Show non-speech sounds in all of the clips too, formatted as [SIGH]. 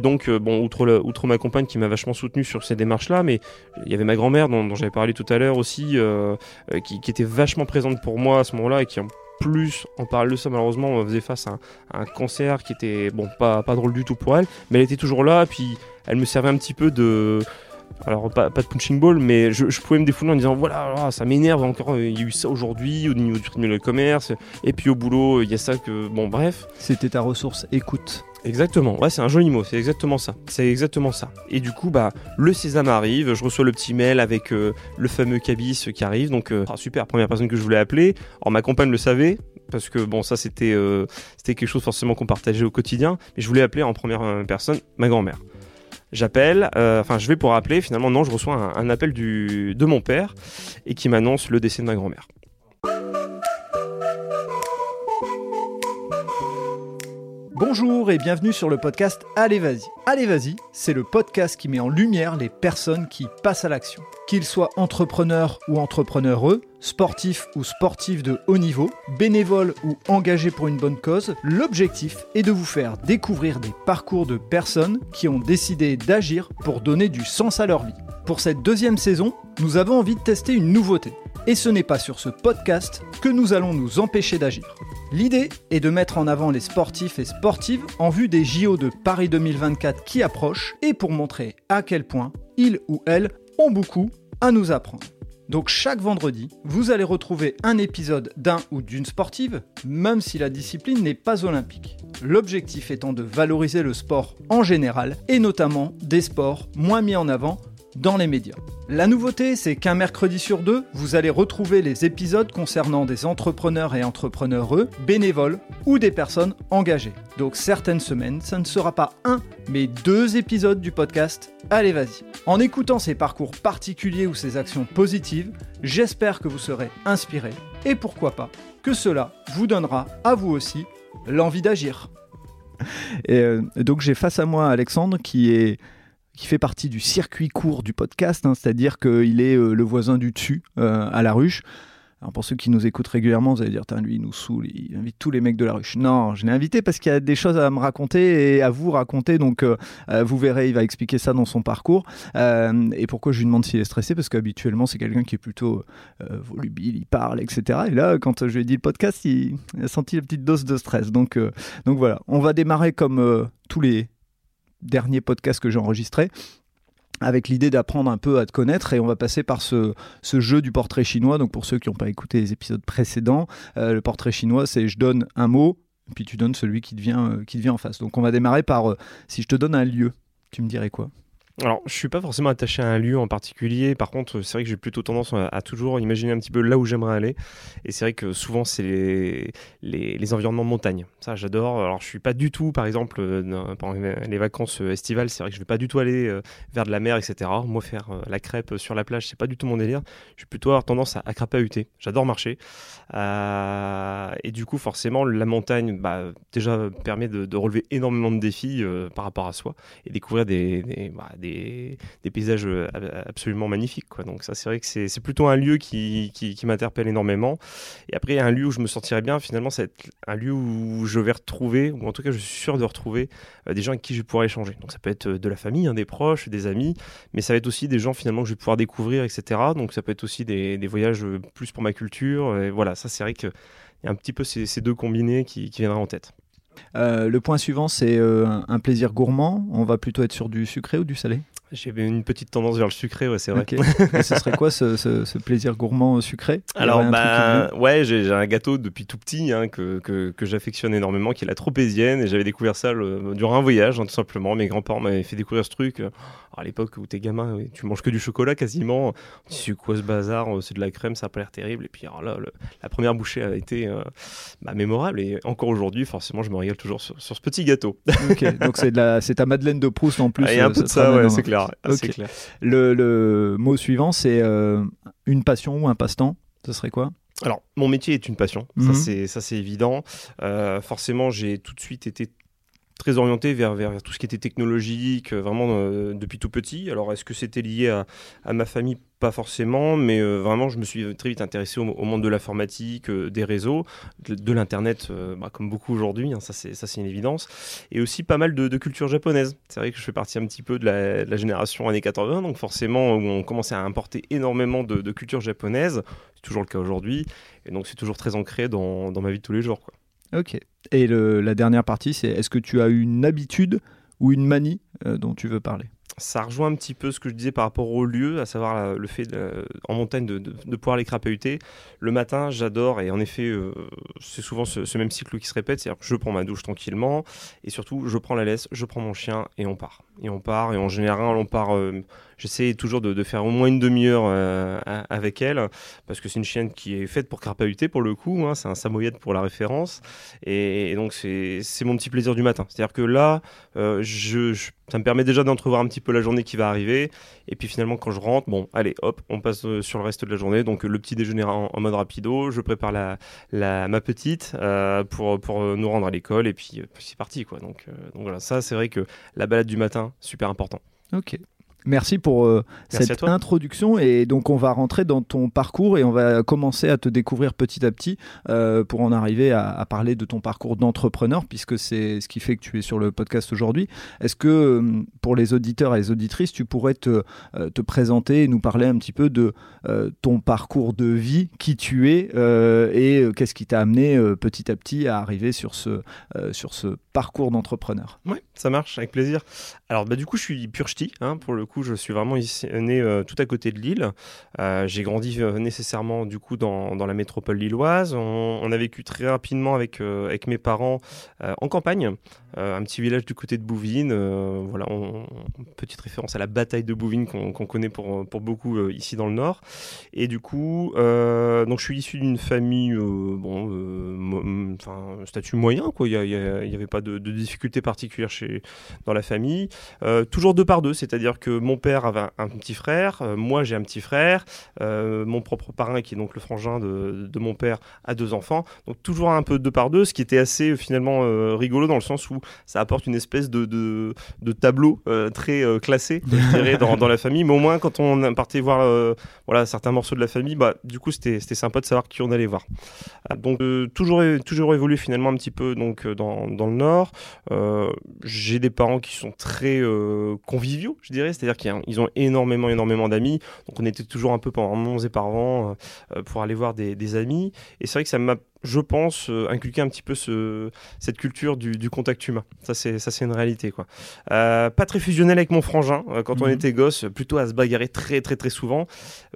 Donc, euh, bon, outre, ma compagne qui m'a vachement soutenu sur ces démarches-là, mais il y avait ma grand-mère dont, j'avais parlé tout à l'heure aussi, euh, euh, qui, était vachement présente pour moi à ce moment-là et qui en plus, en parallèle de ça, malheureusement, faisait face à un, à cancer qui était, bon, pas, drôle du tout pour elle, mais elle était toujours là, puis elle me servait un petit peu de... Alors, pas, de punching ball, mais je, pouvais me défouler en disant voilà, voilà, ça m'énerve encore, euh, il y a eu ça aujourd'hui au niveau du tribunal de commerce, et puis au boulot, il y a ça que. Bon, bref. C'était ta ressource, écoute. Exactement, ouais, c'est un joli mot, c'est exactement ça. C'est exactement ça. Et du coup, bah, le sésame arrive, je reçois le petit mail avec euh, le fameux cabis qui arrive, donc euh, ah, super, première personne que je voulais appeler. Alors ma compagne le savait, parce que bon, ça c'était euh, quelque chose forcément qu'on partageait au quotidien, mais je voulais appeler en première personne ma grand-mère. J'appelle, enfin je vais pour appeler, finalement non, je reçois un, appel de mon père et qui m'annonce le décès de ma grand-mère. Bonjour et bienvenue sur le podcast Allez Vas-y. Allez Vas-y, c'est le podcast qui met en lumière les personnes qui passent à l'action. Qu'ils soient entrepreneurs ou entrepreneureux, sportifs ou sportifs de haut niveau, bénévoles ou engagés pour une bonne cause, l'objectif est de vous faire découvrir des parcours de personnes qui ont décidé d'agir pour donner du sens à leur vie. Pour cette deuxième saison, nous avons envie de tester une nouveauté. Et ce n'est pas sur ce podcast que nous allons nous empêcher d'agir. L'idée est de mettre en avant les sportifs et sportives en vue des JO de Paris 2024 qui approchent et pour montrer à quel point ils ou elles ont beaucoup à nous apprendre. Donc chaque vendredi, vous allez retrouver un épisode d'un ou d'une sportive, même si la discipline n'est pas olympique. L'objectif étant de valoriser le sport en général et notamment des sports moins mis en avant dans les médias. La nouveauté, c'est qu'un mercredi sur deux, vous allez retrouver les épisodes concernant des entrepreneurs et entrepreneureux, bénévoles ou des personnes engagées. Donc certaines semaines, ça ne sera pas un, mais deux épisodes du podcast Allez vas-y. En écoutant ces parcours particuliers ou ces actions positives, j'espère que vous serez inspiré et pourquoi pas que cela vous donnera à vous aussi l'envie d'agir. Et euh, donc j'ai face à moi Alexandre qui est qui fait partie du circuit court du podcast, hein, c'est-à-dire qu'il est euh, le voisin du dessus euh, à la ruche. Alors pour ceux qui nous écoutent régulièrement, vous allez dire, lui, il nous saoule, il invite tous les mecs de la ruche. Non, je l'ai invité parce qu'il y a des choses à me raconter et à vous raconter, donc euh, vous verrez, il va expliquer ça dans son parcours. Et pourquoi je lui demande s'il est stressé? Parce qu'habituellement, c'est quelqu'un qui est plutôt volubile, il parle, etc. Et là, quand je lui ai dit le podcast, il, a senti la petite dose de stress. Donc, donc voilà, on va démarrer comme tous les derniers podcasts que j'ai enregistrés avec l'idée d'apprendre un peu à te connaître et on va passer par ce, jeu du portrait chinois. Donc pour ceux qui n'ont pas écouté les épisodes précédents, euh, le portrait chinois c'est je donne un mot puis tu donnes celui qui te vient, euh, en face. Donc on va démarrer par euh, si je te donne un lieu, tu me dirais quoi? Alors, je suis pas forcément attaché à un lieu en particulier. Par contre, c'est vrai que j'ai plutôt tendance à, toujours imaginer un petit peu là où j'aimerais aller. Et c'est vrai que souvent, c'est les, les, environnements montagne. Ça, j'adore. Alors, je suis pas du tout, par exemple, euh, pendant les vacances euh, estivales, c'est vrai que je vais pas du tout aller euh, vers de la mer, etc. Moi, faire la crêpe sur la plage, c'est pas du tout mon délire. Je vais plutôt avoir tendance à, à crapahuter. J'adore marcher. Et du coup, forcément, la montagne, bah, déjà, permet de, relever énormément de défis par rapport à soi et découvrir des, bah, des, des paysages euh, ab- absolument magnifiques. Quoi. Donc ça, c'est vrai que c'est plutôt un lieu qui, qui, m'interpelle énormément. Et après, un lieu où je me sentirais bien, finalement, c'est un lieu où je vais retrouver, ou en tout cas, je suis sûr de retrouver euh, des gens avec qui je vais pouvoir échanger. Donc ça peut être euh, de la famille, hein, des proches, des amis, mais ça va être aussi des gens finalement que je vais pouvoir découvrir, etc. Donc ça peut être aussi des, des voyages plus pour ma culture. Et voilà, ça, c'est vrai qu'il y a un petit peu ces, ces deux combinés qui, qui viendraient en tête. Euh, Le point suivant c'est euh, un- un plaisir gourmand. On va plutôt être sur du sucré ou du salé? J'ai une petite tendance vers le sucré, ouais, c'est vrai. Ok. Et ce serait quoi ce, ce- ce plaisir gourmand sucré? Il y Alors, bah, ouais, j'ai un gâteau depuis tout petit hein, que, que, que j'affectionne énormément, qui est la tropézienne. Et j'avais découvert ça le- durant un voyage, hein, tout simplement. Mes grands-parents m'avaient fait découvrir ce truc. Alors, à l'époque où t'es gamin, tu manges que du chocolat quasiment. Tu c'est quoi ce bazar C'est de la crème, ça a pas l'air terrible. Et puis, alors là, le- la première bouchée a été euh, bah, mémorable. Et encore aujourd'hui, forcément, je me régale toujours sur, sur ce petit gâteau. Ok, [LAUGHS] donc c'est de la- c'est ta Madeleine de Proust en plus. Il y a un euh, peu de ça, ouais, c'est clair. [LAUGHS] Clair. Le, le mot suivant, c'est euh, une passion ou un passe-temps. Ce serait quoi? Alors, mon métier est une passion, Mhm. ça c'est ça c'est évident. Euh, forcément, j'ai tout de suite été très orienté vers, tout ce qui était technologique, vraiment depuis tout petit. Alors, est-ce que c'était lié à, ma famille? Pas forcément, mais euh, vraiment, je me suis très vite intéressé au, monde de l'informatique, euh, des réseaux, de, l'Internet, euh, bah, comme beaucoup aujourd'hui, hein, ça c'est une évidence, et aussi pas mal de, culture japonaise. C'est vrai que je fais partie un petit peu de la, génération années 80, donc forcément, on commençait à importer énormément de, culture japonaise, c'est toujours le cas aujourd'hui, et donc c'est toujours très ancré dans, ma vie de tous les jours. Ok. Et la dernière partie, c'est est-ce que tu as une habitude ou une manie dont tu veux parler? Ça rejoint un petit peu ce que je disais par rapport au lieu, à savoir le fait en montagne de, pouvoir les crapahuter. Le matin, j'adore, et en effet, euh, c'est souvent ce, même cycle qui se répète, c'est-à-dire je prends ma douche tranquillement, et surtout, je prends la laisse, je prends mon chien, et on part. Et on part, et en général, on part euh, J'essaie toujours de, faire au moins une demi-heure euh, avec elle, parce que c'est une chienne qui est faite pour crapahuter pour le coup, hein, c'est un samoyed pour la référence, et, donc c'est mon petit plaisir du matin. C'est-à-dire que là, euh, je, ça me permet déjà d'entrevoir un petit peu la journée qui va arriver, et puis finalement quand je rentre, bon, allez, hop, on passe euh, sur le reste de la journée, donc le petit déjeuner en, mode rapido, je prépare la, ma petite pour, pour nous rendre à l'école, et puis, c'est parti, quoi. Donc, donc voilà, ça c'est vrai que la balade du matin, super important. Ok. Merci pour euh, cette introduction et donc on va rentrer dans ton parcours et on va commencer à te découvrir petit à petit euh, pour en arriver à, parler de ton parcours d'entrepreneur puisque c'est ce qui fait que tu es sur le podcast aujourd'hui. Est-ce que euh, pour les auditeurs et les auditrices, tu pourrais te, te présenter et nous parler un petit peu de ton parcours de vie, qui tu es et qu'est-ce qui t'a amené petit à petit à arriver sur ce, sur ce parcours d'entrepreneur Oui, ça marche, avec plaisir. Alors bah, du coup je suis pur ch'ti, hein, pour le coup je suis vraiment né euh, tout à côté de Lille. Euh, j'ai grandi euh, nécessairement du coup dans, la métropole lilloise. On, a vécu très rapidement avec, avec mes parents en campagne, un petit village du côté de Bouvines. voilà, petite référence à la bataille de Bouvines qu'on connaît pour, pour beaucoup ici dans le nord. Et du coup, donc je suis issu d'une famille, bon, enfin statut moyen quoi. Il n'y avait pas de, de difficultés particulières chez, dans la famille. toujours deux par deux, c'est-à-dire que mon père avait un, petit frère, euh, moi j'ai un petit frère, euh, mon propre parrain qui est donc le frangin de, mon père a deux enfants, donc toujours un peu deux par deux, ce qui était assez euh, finalement rigolo dans le sens où ça apporte une espèce de, de, tableau très classé, [LAUGHS] dans, dans, la famille, mais au moins quand on partait voir voilà, certains morceaux de la famille, bah, du coup c'était sympa de savoir qui on allait voir. Donc toujours, toujours évolué finalement un petit peu donc, dans, dans le nord. J'ai des parents qui sont très conviviaux, je dirais, c'est-à-dire qu'ils ont énormément, énormément d'amis. Donc on était toujours un peu pendant monts et par vent euh, pour aller voir des, amis. Et c'est vrai que ça m'a je pense, euh, inculqué un petit peu ce, cette culture du, contact humain. Ça, c'est, ça, c'est une réalité. Quoi. Euh, pas très fusionnel avec mon frangin. quand on mhm. était gosse, plutôt à se bagarrer très, très, très souvent.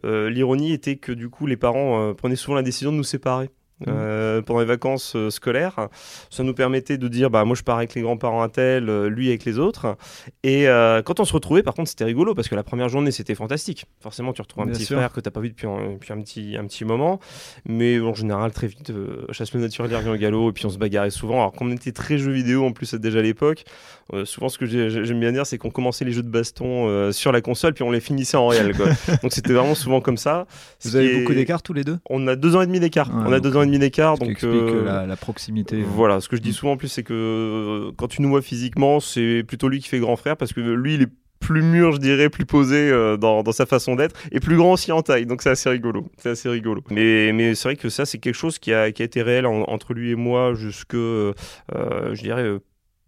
l'ironie était que, du coup, les parents prenaient souvent la décision de nous séparer. Mmh. Euh, pendant les vacances euh, scolaires. Ça nous permettait de dire bah moi je pars avec les grands-parents à tel, euh, lui avec les autres. Et quand on se retrouvait, par contre, c'était rigolo parce que la première journée c'était fantastique. Forcément, tu retrouves un petit frère que t'as pas vu depuis un, depuis un petit un petit moment, mais en général très vite chasse le naturel revient au galop et puis on se bagarrait souvent. Alors qu'on était très jeux vidéo en plus déjà à l'époque, souvent ce que j'aime bien dire c'est qu'on commençait les jeux de baston sur la console puis on les finissait en réel. [LAUGHS] donc c'était vraiment souvent comme ça. Vous avez beaucoup d'écart tous les deux? On a deux ans et demi d'écart. on a deux ans et demi d'écart. Donc, explique euh, la, proximité. Voilà, ce que je dis souvent en plus, c'est que euh, quand tu nous vois physiquement, c'est plutôt lui qui fait grand frère parce que lui, il est plus mûr, je dirais, plus posé euh, dans, dans, sa façon d'être, et plus grand aussi en taille. Donc c'est assez rigolo. C'est assez rigolo. Mais, mais c'est vrai que ça, c'est quelque chose qui a, qui a été réel entre lui et moi jusque, je dirais,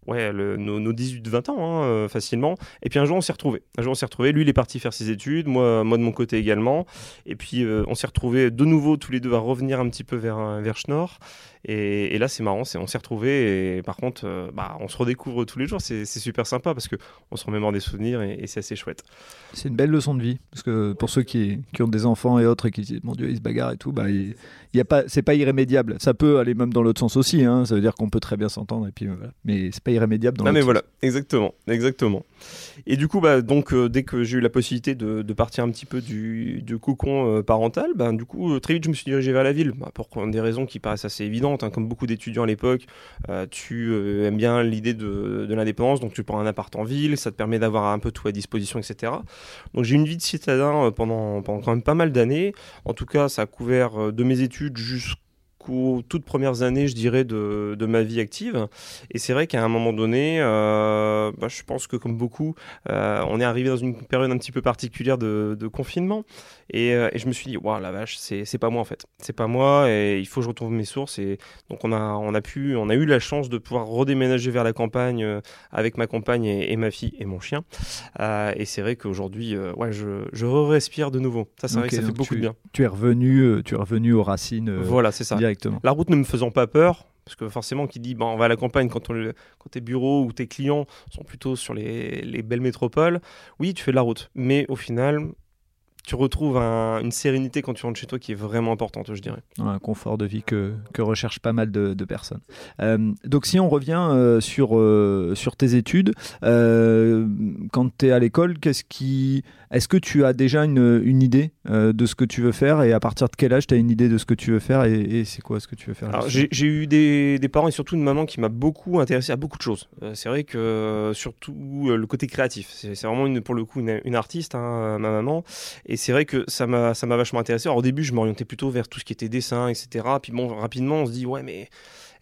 ouais, nos, 18-20 ans, hein, euh, facilement. Et puis un jour, on s'est retrouvés. Un jour, on s'est. Lui, il est parti faire ses études, moi, moi de mon côté également. Et puis, euh, on s'est retrouvés de nouveau, tous les deux, à revenir un petit peu vers, vers Schnorr. Et, là, c'est marrant, on s'est retrouvés. Et par contre, euh, bah, on se redécouvre tous les jours. C'est super sympa parce qu'on se remémore des souvenirs et, c'est assez chouette. C'est une belle leçon de vie. Parce que pour ceux qui, qui, ont des enfants et autres et qui disent, mon Dieu, ils se bagarrent et tout, bah, il, y a pas, c'est pas irrémédiable. Ça peut aller même dans l'autre sens aussi. Hein. Ça veut dire qu'on peut très bien s'entendre. Et puis voilà. Mais c'est pas irrémédiable dans Non, mais voilà, exactement. exactement. Et du coup, bah, donc, euh, dès que j'ai eu la possibilité de, partir un petit peu du, cocon euh, parental, bah, du coup, très vite, je me suis dirigé vers la ville. Bah, pour des raisons qui paraissent assez évidentes Hein, comme beaucoup d'étudiants à l'époque, euh, tu euh, aimes bien l'idée de, l'indépendance, donc tu prends un appart en ville, ça te permet d'avoir un peu tout à disposition, etc. Donc j'ai une vie de citadin euh, pendant, pendant quand même pas mal d'années. En tout cas, ça a couvert de mes études jusqu'à jusqu'aux toutes premières années, je dirais, de, de ma vie active. Et c'est vrai qu'à un moment donné, euh, bah, je pense que comme beaucoup, euh, on est arrivé dans une période un petit peu particulière de, de confinement. Et, euh, et, je me suis dit, waouh, la vache, c'est pas moi en fait. C'est pas moi et il faut que je retrouve mes sources. Et donc on a, on a pu, on a eu la chance de pouvoir redéménager vers la campagne avec ma compagne et, et, ma fille et mon chien. et c'est vrai qu'aujourd'hui, ouais, je, je respire de nouveau. Ça, c'est okay, vrai que ça fait beaucoup tu, de bien. Tu es revenu, tu es revenu aux racines. voilà, c'est ça. La route ne me faisant pas peur, parce que forcément, qui dit bah, on va à la campagne quand tes bureaux ou tes clients sont plutôt sur les, les, belles métropoles, oui, tu fais de la route. Mais au final, tu retrouves un, une sérénité quand tu rentres chez toi qui est vraiment importante, je dirais. Un confort de vie que, que recherchent pas mal de, de personnes. Euh, donc si on revient euh, sur, euh, sur tes études, quand tu es à l'école, qu'est-ce qui... est-ce que tu as déjà une, une idée de ce que tu veux faire et à partir de quel âge tu as une idée de ce que tu veux faire et, et c'est quoi ce que tu veux faire? J'ai eu des, des, parents et surtout une maman qui m'a beaucoup intéressé à beaucoup de choses. c'est vrai que surtout le côté créatif, c'est vraiment une, pour le coup une, une artiste, hein, ma maman. Et c'est vrai que ça m'a vachement intéressé. Alors, au début, je m'orientais plutôt vers tout ce qui était dessin, etc. Puis bon, rapidement, on se dit, ouais, mais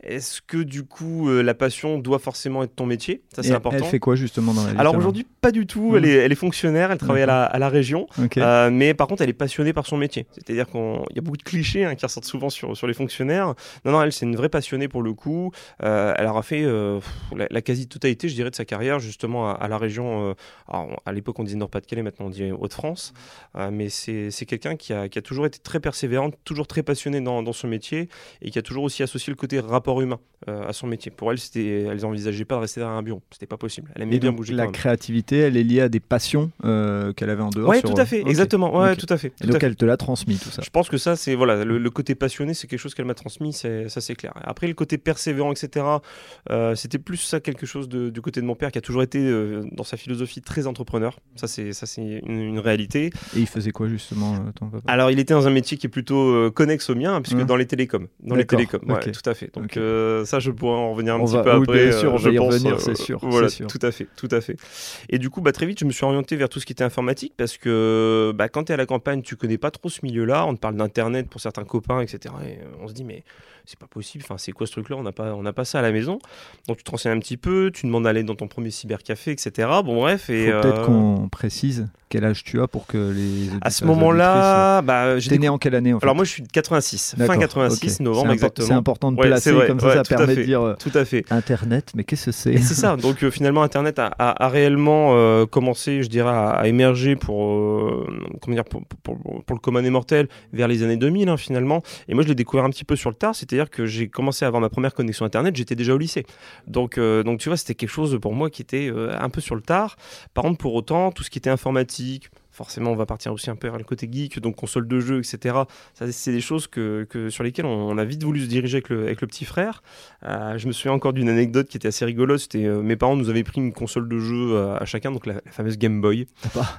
est-ce que du coup euh, la passion doit forcément être ton métier? Ça c'est important. Elle fait quoi justement dans la vie Alors aujourd'hui pas du tout. Mmh. Elle, est, elle, est, fonctionnaire, elle travaille à la, à la, région, okay. euh, mais par contre elle est passionnée par son métier. C'est-à-dire qu'il y a beaucoup de clichés hein, qui ressortent souvent sur, sur les fonctionnaires. Non non, elle c'est une vraie passionnée pour le coup. Euh, elle aura fait la, la quasi-totalité, je dirais, de sa carrière justement à, à la région. Alors, à l'époque on disait Nord-Pas-de-Calais, maintenant on dit Haute-France. Mais c'est quelqu'un qui a, qui a toujours été très persévérante, toujours très passionné dans, dans son métier et qui a toujours aussi associé le côté rapport humain à son métier. Pour elle, elles n'envisageaient pas de rester derrière un bureau. C'était pas possible. Elle aimait et bien bouger. La créativité, elle est liée à des passions euh, qu'elle avait en dehors. Oui, tout à fait, okay. exactement. Ouais, okay. tout à fait. Et donc elle te l'a transmis tout ça. Je pense que ça, c'est voilà, le, le, côté passionné, c'est quelque chose qu'elle m'a transmis, ça c'est clair. Après, le côté persévérant, etc. Euh, C'était plus ça quelque chose de, du côté de mon père qui a toujours été euh, dans sa philosophie très entrepreneur. Ça, c'est ça, c'est une, une, réalité. Et il faisait quoi justement euh, ton papa? Alors, il était dans un métier qui est plutôt euh, connexe au mien, puisque Ouais. dans les télécoms, dans les télécoms, ouais, tout à fait. Donc. Euh, ça, je pourrais en revenir un On petit va- peu oui, après. bien sûr, on euh, va je y pense, revenir, euh, c'est sûr, Voilà, sûr. tout à fait, tout à fait. Et du coup, bah, très vite, je me suis orienté vers tout ce qui était informatique parce que bah, quand tu es à la campagne, tu connais pas trop ce milieu-là. On te parle d'internet pour certains copains, etc. Et euh, on se dit mais c'est pas possible. Enfin, c'est quoi ce truc-là? On n'a pas, on n'a pas ça à la maison. Donc tu te renseignes un petit peu, tu demandes d'aller dans ton premier cybercafé, etc. Bon bref. Faut Et peut-être euh, qu'on précise quel âge tu as pour que les à ce moment-là, bah, T'es né en quelle année en fait Alors moi, je suis de 86, fin D'accord, 86, ok. novembre exactement. C'est important de Ouais, placer vrai, comme ça, ouais, ça permet fait. de dire euh, Tout à fait. Internet, mais qu'est-ce que c'est c'est ça. Donc euh, finalement, Internet a, a- a réellement euh, commencé, je dirais, à, à émerger pour, comment dire, pour, pour- pour- pour le commun des mortels vers les années 2000 hein, finalement. Et moi, je l'ai découvert un petit peu sur le tard. C'est-à-dire que j'ai commencé à avoir ma première connexion Internet. J'étais déjà au lycée. Donc, euh, donc tu vois, c'était quelque chose pour moi qui était euh, un peu sur le tard. Par contre, pour autant, tout ce qui était informatique. Forcément, on va partir aussi un peu vers le côté geek, donc console de jeu, etc. Ça, c'est des choses que, que- sur lesquelles on, on a vite voulu se diriger avec le, avec le petit frère. Euh, je me souviens encore d'une anecdote qui était assez rigolote. C'était euh, mes parents nous avaient pris une console de jeu euh, à chacun, donc la, la fameuse Game Boy.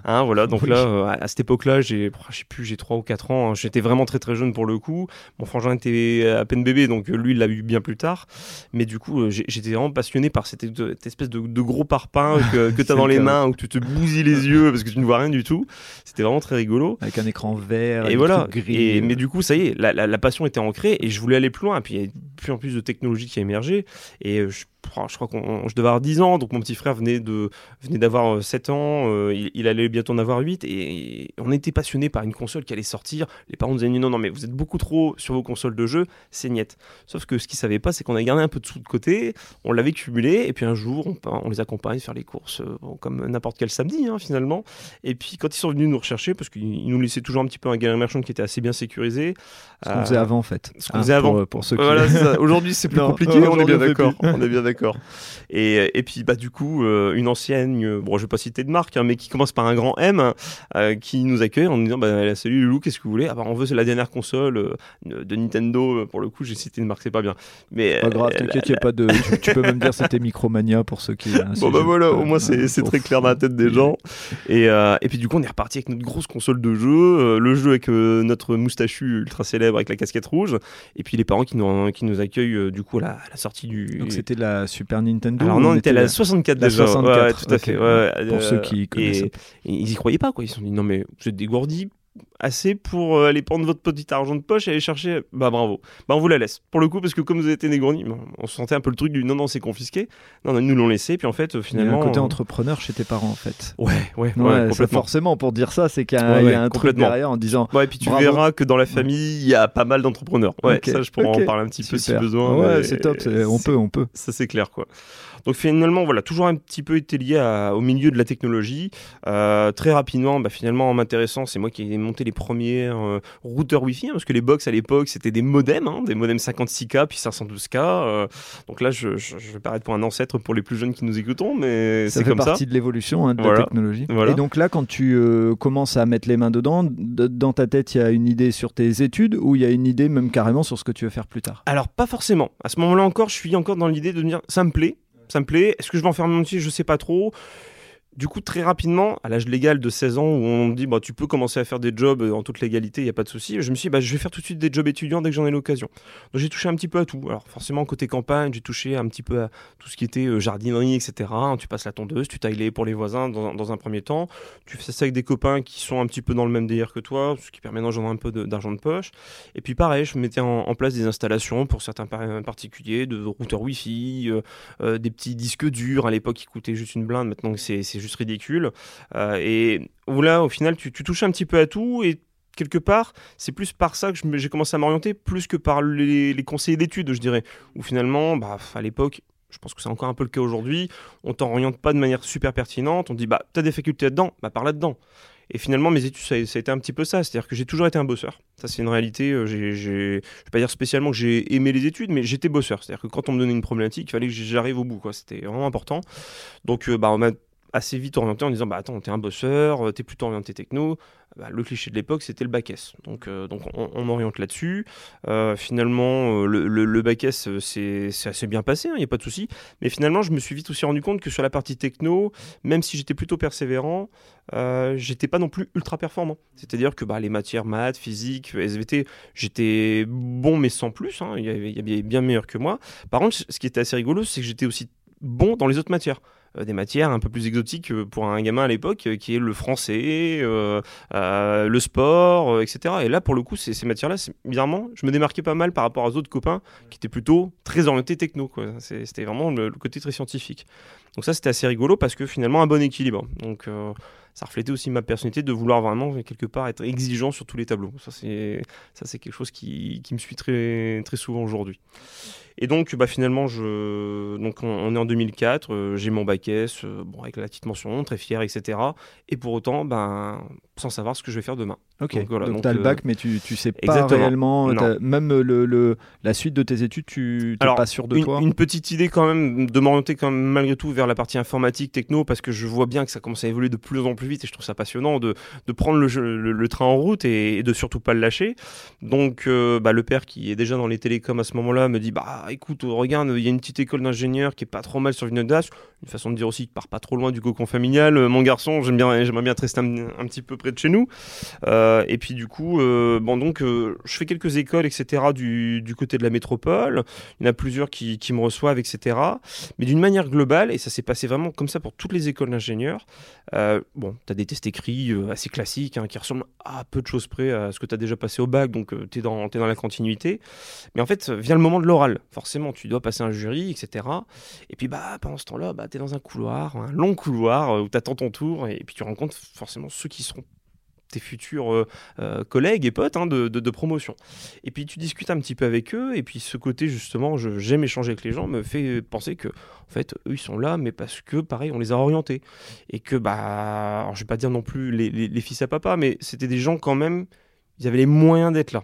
Hein, voilà. Donc Oui. là, euh, à, à cette époque-là, j'ai, je sais plus, j'ai 3 ou 4 ans. hein. J'étais vraiment très très jeune pour le coup. Mon frangin était à peine bébé, donc lui, il l'a eu bien plus tard. Mais du coup, j'étais vraiment passionné par cette, cette espèce de, de gros parpaing que, que [LAUGHS] tu as dans le les cas. mains, où tu te bousilles les [LAUGHS] yeux parce que tu ne vois rien du tout. C'était vraiment très rigolo. Avec un écran vert, Et voilà. gris. Et, euh, mais du coup, ça y est, la, la- la passion était ancrée et je voulais aller plus loin. Et puis, il y a de plus en plus de technologies qui émergé. Et euh, je, je crois qu'on je devais avoir 10 ans. Donc, mon petit frère venait de venait d'avoir euh, 7 ans. euh, il, il allait bientôt en avoir 8. Et, et on était passionné par une console qui allait sortir. Les parents nous avaient dit non, non, mais vous êtes beaucoup trop sur vos consoles de jeu. C'est niette. Sauf que ce qu'ils savaient pas, c'est qu'on a gardé un peu de sous de côté. On l'avait cumulé. Et puis, un jour, on, on les accompagne faire les courses euh, bon, comme n'importe quel samedi, hein, finalement. Et puis, quand ils sont venus nous rechercher, parce qu'ils ils nous laissaient toujours un petit peu un galère merchant qui était assez bien sécurisé. Ce qu'on euh, faisait avant en fait. ce qu'on faisait pour, avant. euh, Pour ceux qui. Voilà, aujourd'hui c'est plus [LAUGHS] Non, compliqué, on est bien d'accord. On est bien d'accord. Et, et puis bah du coup euh, une enseigne, euh, bon je vais pas citer de marque, hein, mais qui commence par un grand M, euh, qui nous accueille en nous disant bah salut Loulou, qu'est-ce que vous voulez? Ah bah on veut c'est la dernière console euh, de Nintendo. euh, Pour le coup j'ai cité une marque, c'est pas bien. Mais Pas grave, euh, t'inquiète, pas de. Tu, tu peux même dire c'était Micromania pour ceux qui. hein, [LAUGHS] Bon bah voilà, au moins euh, c'est très clair dans la tête des gens. Et, euh, et puis du coup on est reparti avec notre grosse console de jeu, euh, le jeu avec euh, notre moustachu ultra célèbre avec la casquette rouge, et puis les parents qui nous, qui nous accueillent euh, du coup à la, à la sortie du... Donc c'était la Super Nintendo Alors non, on était à la la- 64 la déjà. 64, ouais, tout à fait. ouais, Pour euh, ceux qui connaissent Et, et ils y croyaient pas quoi. Ils se sont dit non mais vous êtes dégourdis. Assez pour euh, aller prendre votre petit argent de poche et aller chercher, bah bravo. Bah on vous la laisse. Pour le coup, parce que comme vous avez été on se sentait un peu le truc du non, non, c'est confisqué. Non, non, nous l'ont laissé. Puis en fait, finalement. Il y a un côté euh, entrepreneur chez tes parents, en fait. Ouais, ouais, ouais, Ouais, ça, forcément, pour dire ça, c'est qu'il y a, Ouais, y a un truc derrière en disant Ouais, et puis tu Bravo. verras que dans la famille, il y a pas mal d'entrepreneurs. Ouais, ça, je pourrais en parler un petit peu si besoin. Ouais, mais c'est top, on peut, on peut. Ça, c'est clair, quoi. Donc finalement, voilà, toujours un petit peu été lié à- au milieu de la technologie. Euh, très rapidement, bah, finalement, en m'intéressant, c'est moi qui ai monté les premiers euh, routeurs Wi-Fi, hein, parce que les box à l'époque, c'était des modems, hein, des modems 56K puis 512K. euh, donc là, je, je, je vais paraître pour un ancêtre pour les plus jeunes qui nous écoutons, mais Ça c'est fait comme ça. partie de l'évolution hein, de la technologie. Voilà. Et donc là, quand tu euh, commences à mettre les mains dedans, dans ta tête, il y a une idée sur tes études ou il y a une idée même carrément sur ce que tu veux faire plus tard? Alors, pas forcément. À ce moment-là encore, je suis encore dans l'idée de me dire, ça me plaît, ça me plaît. Est-ce que je vais en faire mon métier Je sais pas trop. Du coup, très rapidement, à l'âge légal de 16 ans, où on me dit, bah, tu peux commencer à faire des jobs euh, en toute légalité, il n'y a pas de souci, je me suis dit, bah, je vais faire tout de suite des jobs étudiants dès que j'en ai l'occasion. Donc j'ai touché un petit peu à tout. Alors forcément, côté campagne, j'ai touché un petit peu à tout ce qui était euh, jardinerie, etc. Hein, Tu passes la tondeuse, tu tailles les pour les voisins dans, dans un premier temps. Tu fais ça avec des copains qui sont un petit peu dans le même délire que toi, ce qui permet d'engendrer un peu d'argent de, poche. Et puis pareil, je mettais en, place des installations pour certains par- particuliers, de routeurs Wi-Fi, euh, euh, des petits disques durs. À l'époque, qui coûtaient juste une blinde. Maintenant, c'est juste ridicule. Euh, et où là, au final, tu, touches un petit peu à tout et quelque part, c'est plus par ça que j'ai commencé à m'orienter, plus que par les, les conseillers d'études, je dirais. Où finalement, bah, à l'époque, je pense que c'est encore un peu le cas aujourd'hui, on t'oriente pas de manière super pertinente. On dit, bah, t'as des facultés là-dedans, bah, par là-dedans. Et finalement, mes études, ça, a- été un petit peu ça. C'est-à-dire que j'ai toujours été un bosseur. Ça, c'est une réalité. euh, J'ai, je vais pas dire spécialement que j'ai aimé les études, mais j'étais bosseur. C'est-à-dire que quand on me donnait une problématique, il fallait que j'arrive au bout. Quoi. C'était vraiment important. Donc, euh, bah, on m'a assez vite orienté en disant bah attends t'es un bosseur euh, t'es plutôt orienté techno. Bah, le cliché de l'époque c'était le bac S. Donc euh, donc on, on m'oriente là-dessus. Euh, finalement le, le, le bac S c'est assez bien passé il n'y a pas de souci. Mais finalement je me suis vite aussi rendu compte que sur la partie techno même si j'étais plutôt persévérant j'étais pas non plus ultra performant. C'est à dire que bah, les matières maths physique SVT j'étais bon mais sans plus hein. il, y avait, bien meilleur que moi. Par contre ce qui était assez rigolo c'est que j'étais aussi bon dans les autres matières des matières un peu plus exotiques euh, pour un gamin à l'époque, euh, qui est le français, euh, euh, le sport, euh, etc. Et là, pour le coup, ces, matières-là, bizarrement, je me démarquais pas mal par rapport aux autres copains qui étaient plutôt très orientés techno. C'était vraiment le côté très scientifique. Donc ça, c'était assez rigolo parce que finalement, un bon équilibre. Donc euh, ça reflétait aussi ma personnalité de vouloir vraiment, quelque part, être exigeant sur tous les tableaux. Ça, c'est quelque chose qui, qui me suit très, très souvent aujourd'hui. Et donc, bah, finalement, je... donc, on, on est en 2004, euh, j'ai mon bac S, euh, bon, avec la petite mention, très fier, etc. Et pour autant, ben, sans savoir ce que je vais faire demain. Ok, Donc, voilà, donc donc, tu as le euh, bac, mais tu, tu sais pas exactement. réellement, même le, le- la suite de tes études, tu n'es pas sûr de une, toi une petite idée quand même de m'orienter quand même malgré tout vers la partie informatique, techno, parce que je vois bien que ça commence à évoluer de plus en plus vite et je trouve ça passionnant de, de prendre le, jeu- le- le train en route et, et de surtout pas le lâcher. Donc euh, bah, le père qui est déjà dans les télécoms à ce moment-là me dit bah écoute regarde il y a une petite école d'ingénieur qui est pas trop mal sur Vinaudas, une façon de dire aussi part pas trop loin du cocon familial. Euh, mon garçon j'aime bien j'aimerais bien te rester un, un petit peu près de chez nous. Euh, et puis du coup euh, bon donc euh, je fais quelques écoles etc du, du côté de la métropole. Il y en a plusieurs qui, qui me reçoivent, etc. Mais d'une manière globale, et ça s'est passé vraiment comme ça pour toutes les écoles d'ingénieurs, bon, tu as des tests écrits assez classiques hein, qui ressemblent à peu de choses près à ce que tu as déjà passé au bac, donc tu es, dans dans la continuité. Mais en fait, vient le moment de l'oral. Forcément, tu dois passer un jury, etc. Et puis bah, pendant ce temps-là, bah, tu es dans un couloir, un long couloir où tu attends ton tour, et, puis tu rencontres forcément ceux qui seront tes futurs euh, euh, collègues et potes hein, de, promotion. Et puis tu discutes un petit peu avec eux, et puis ce côté justement, j'aime échanger avec les gens, me fait penser que en fait eux ils sont là, mais parce que pareil on les a orientés et que bah, alors, vais pas dire non plus les fils à papa, mais c'était des gens quand même, ils avaient les moyens d'être là.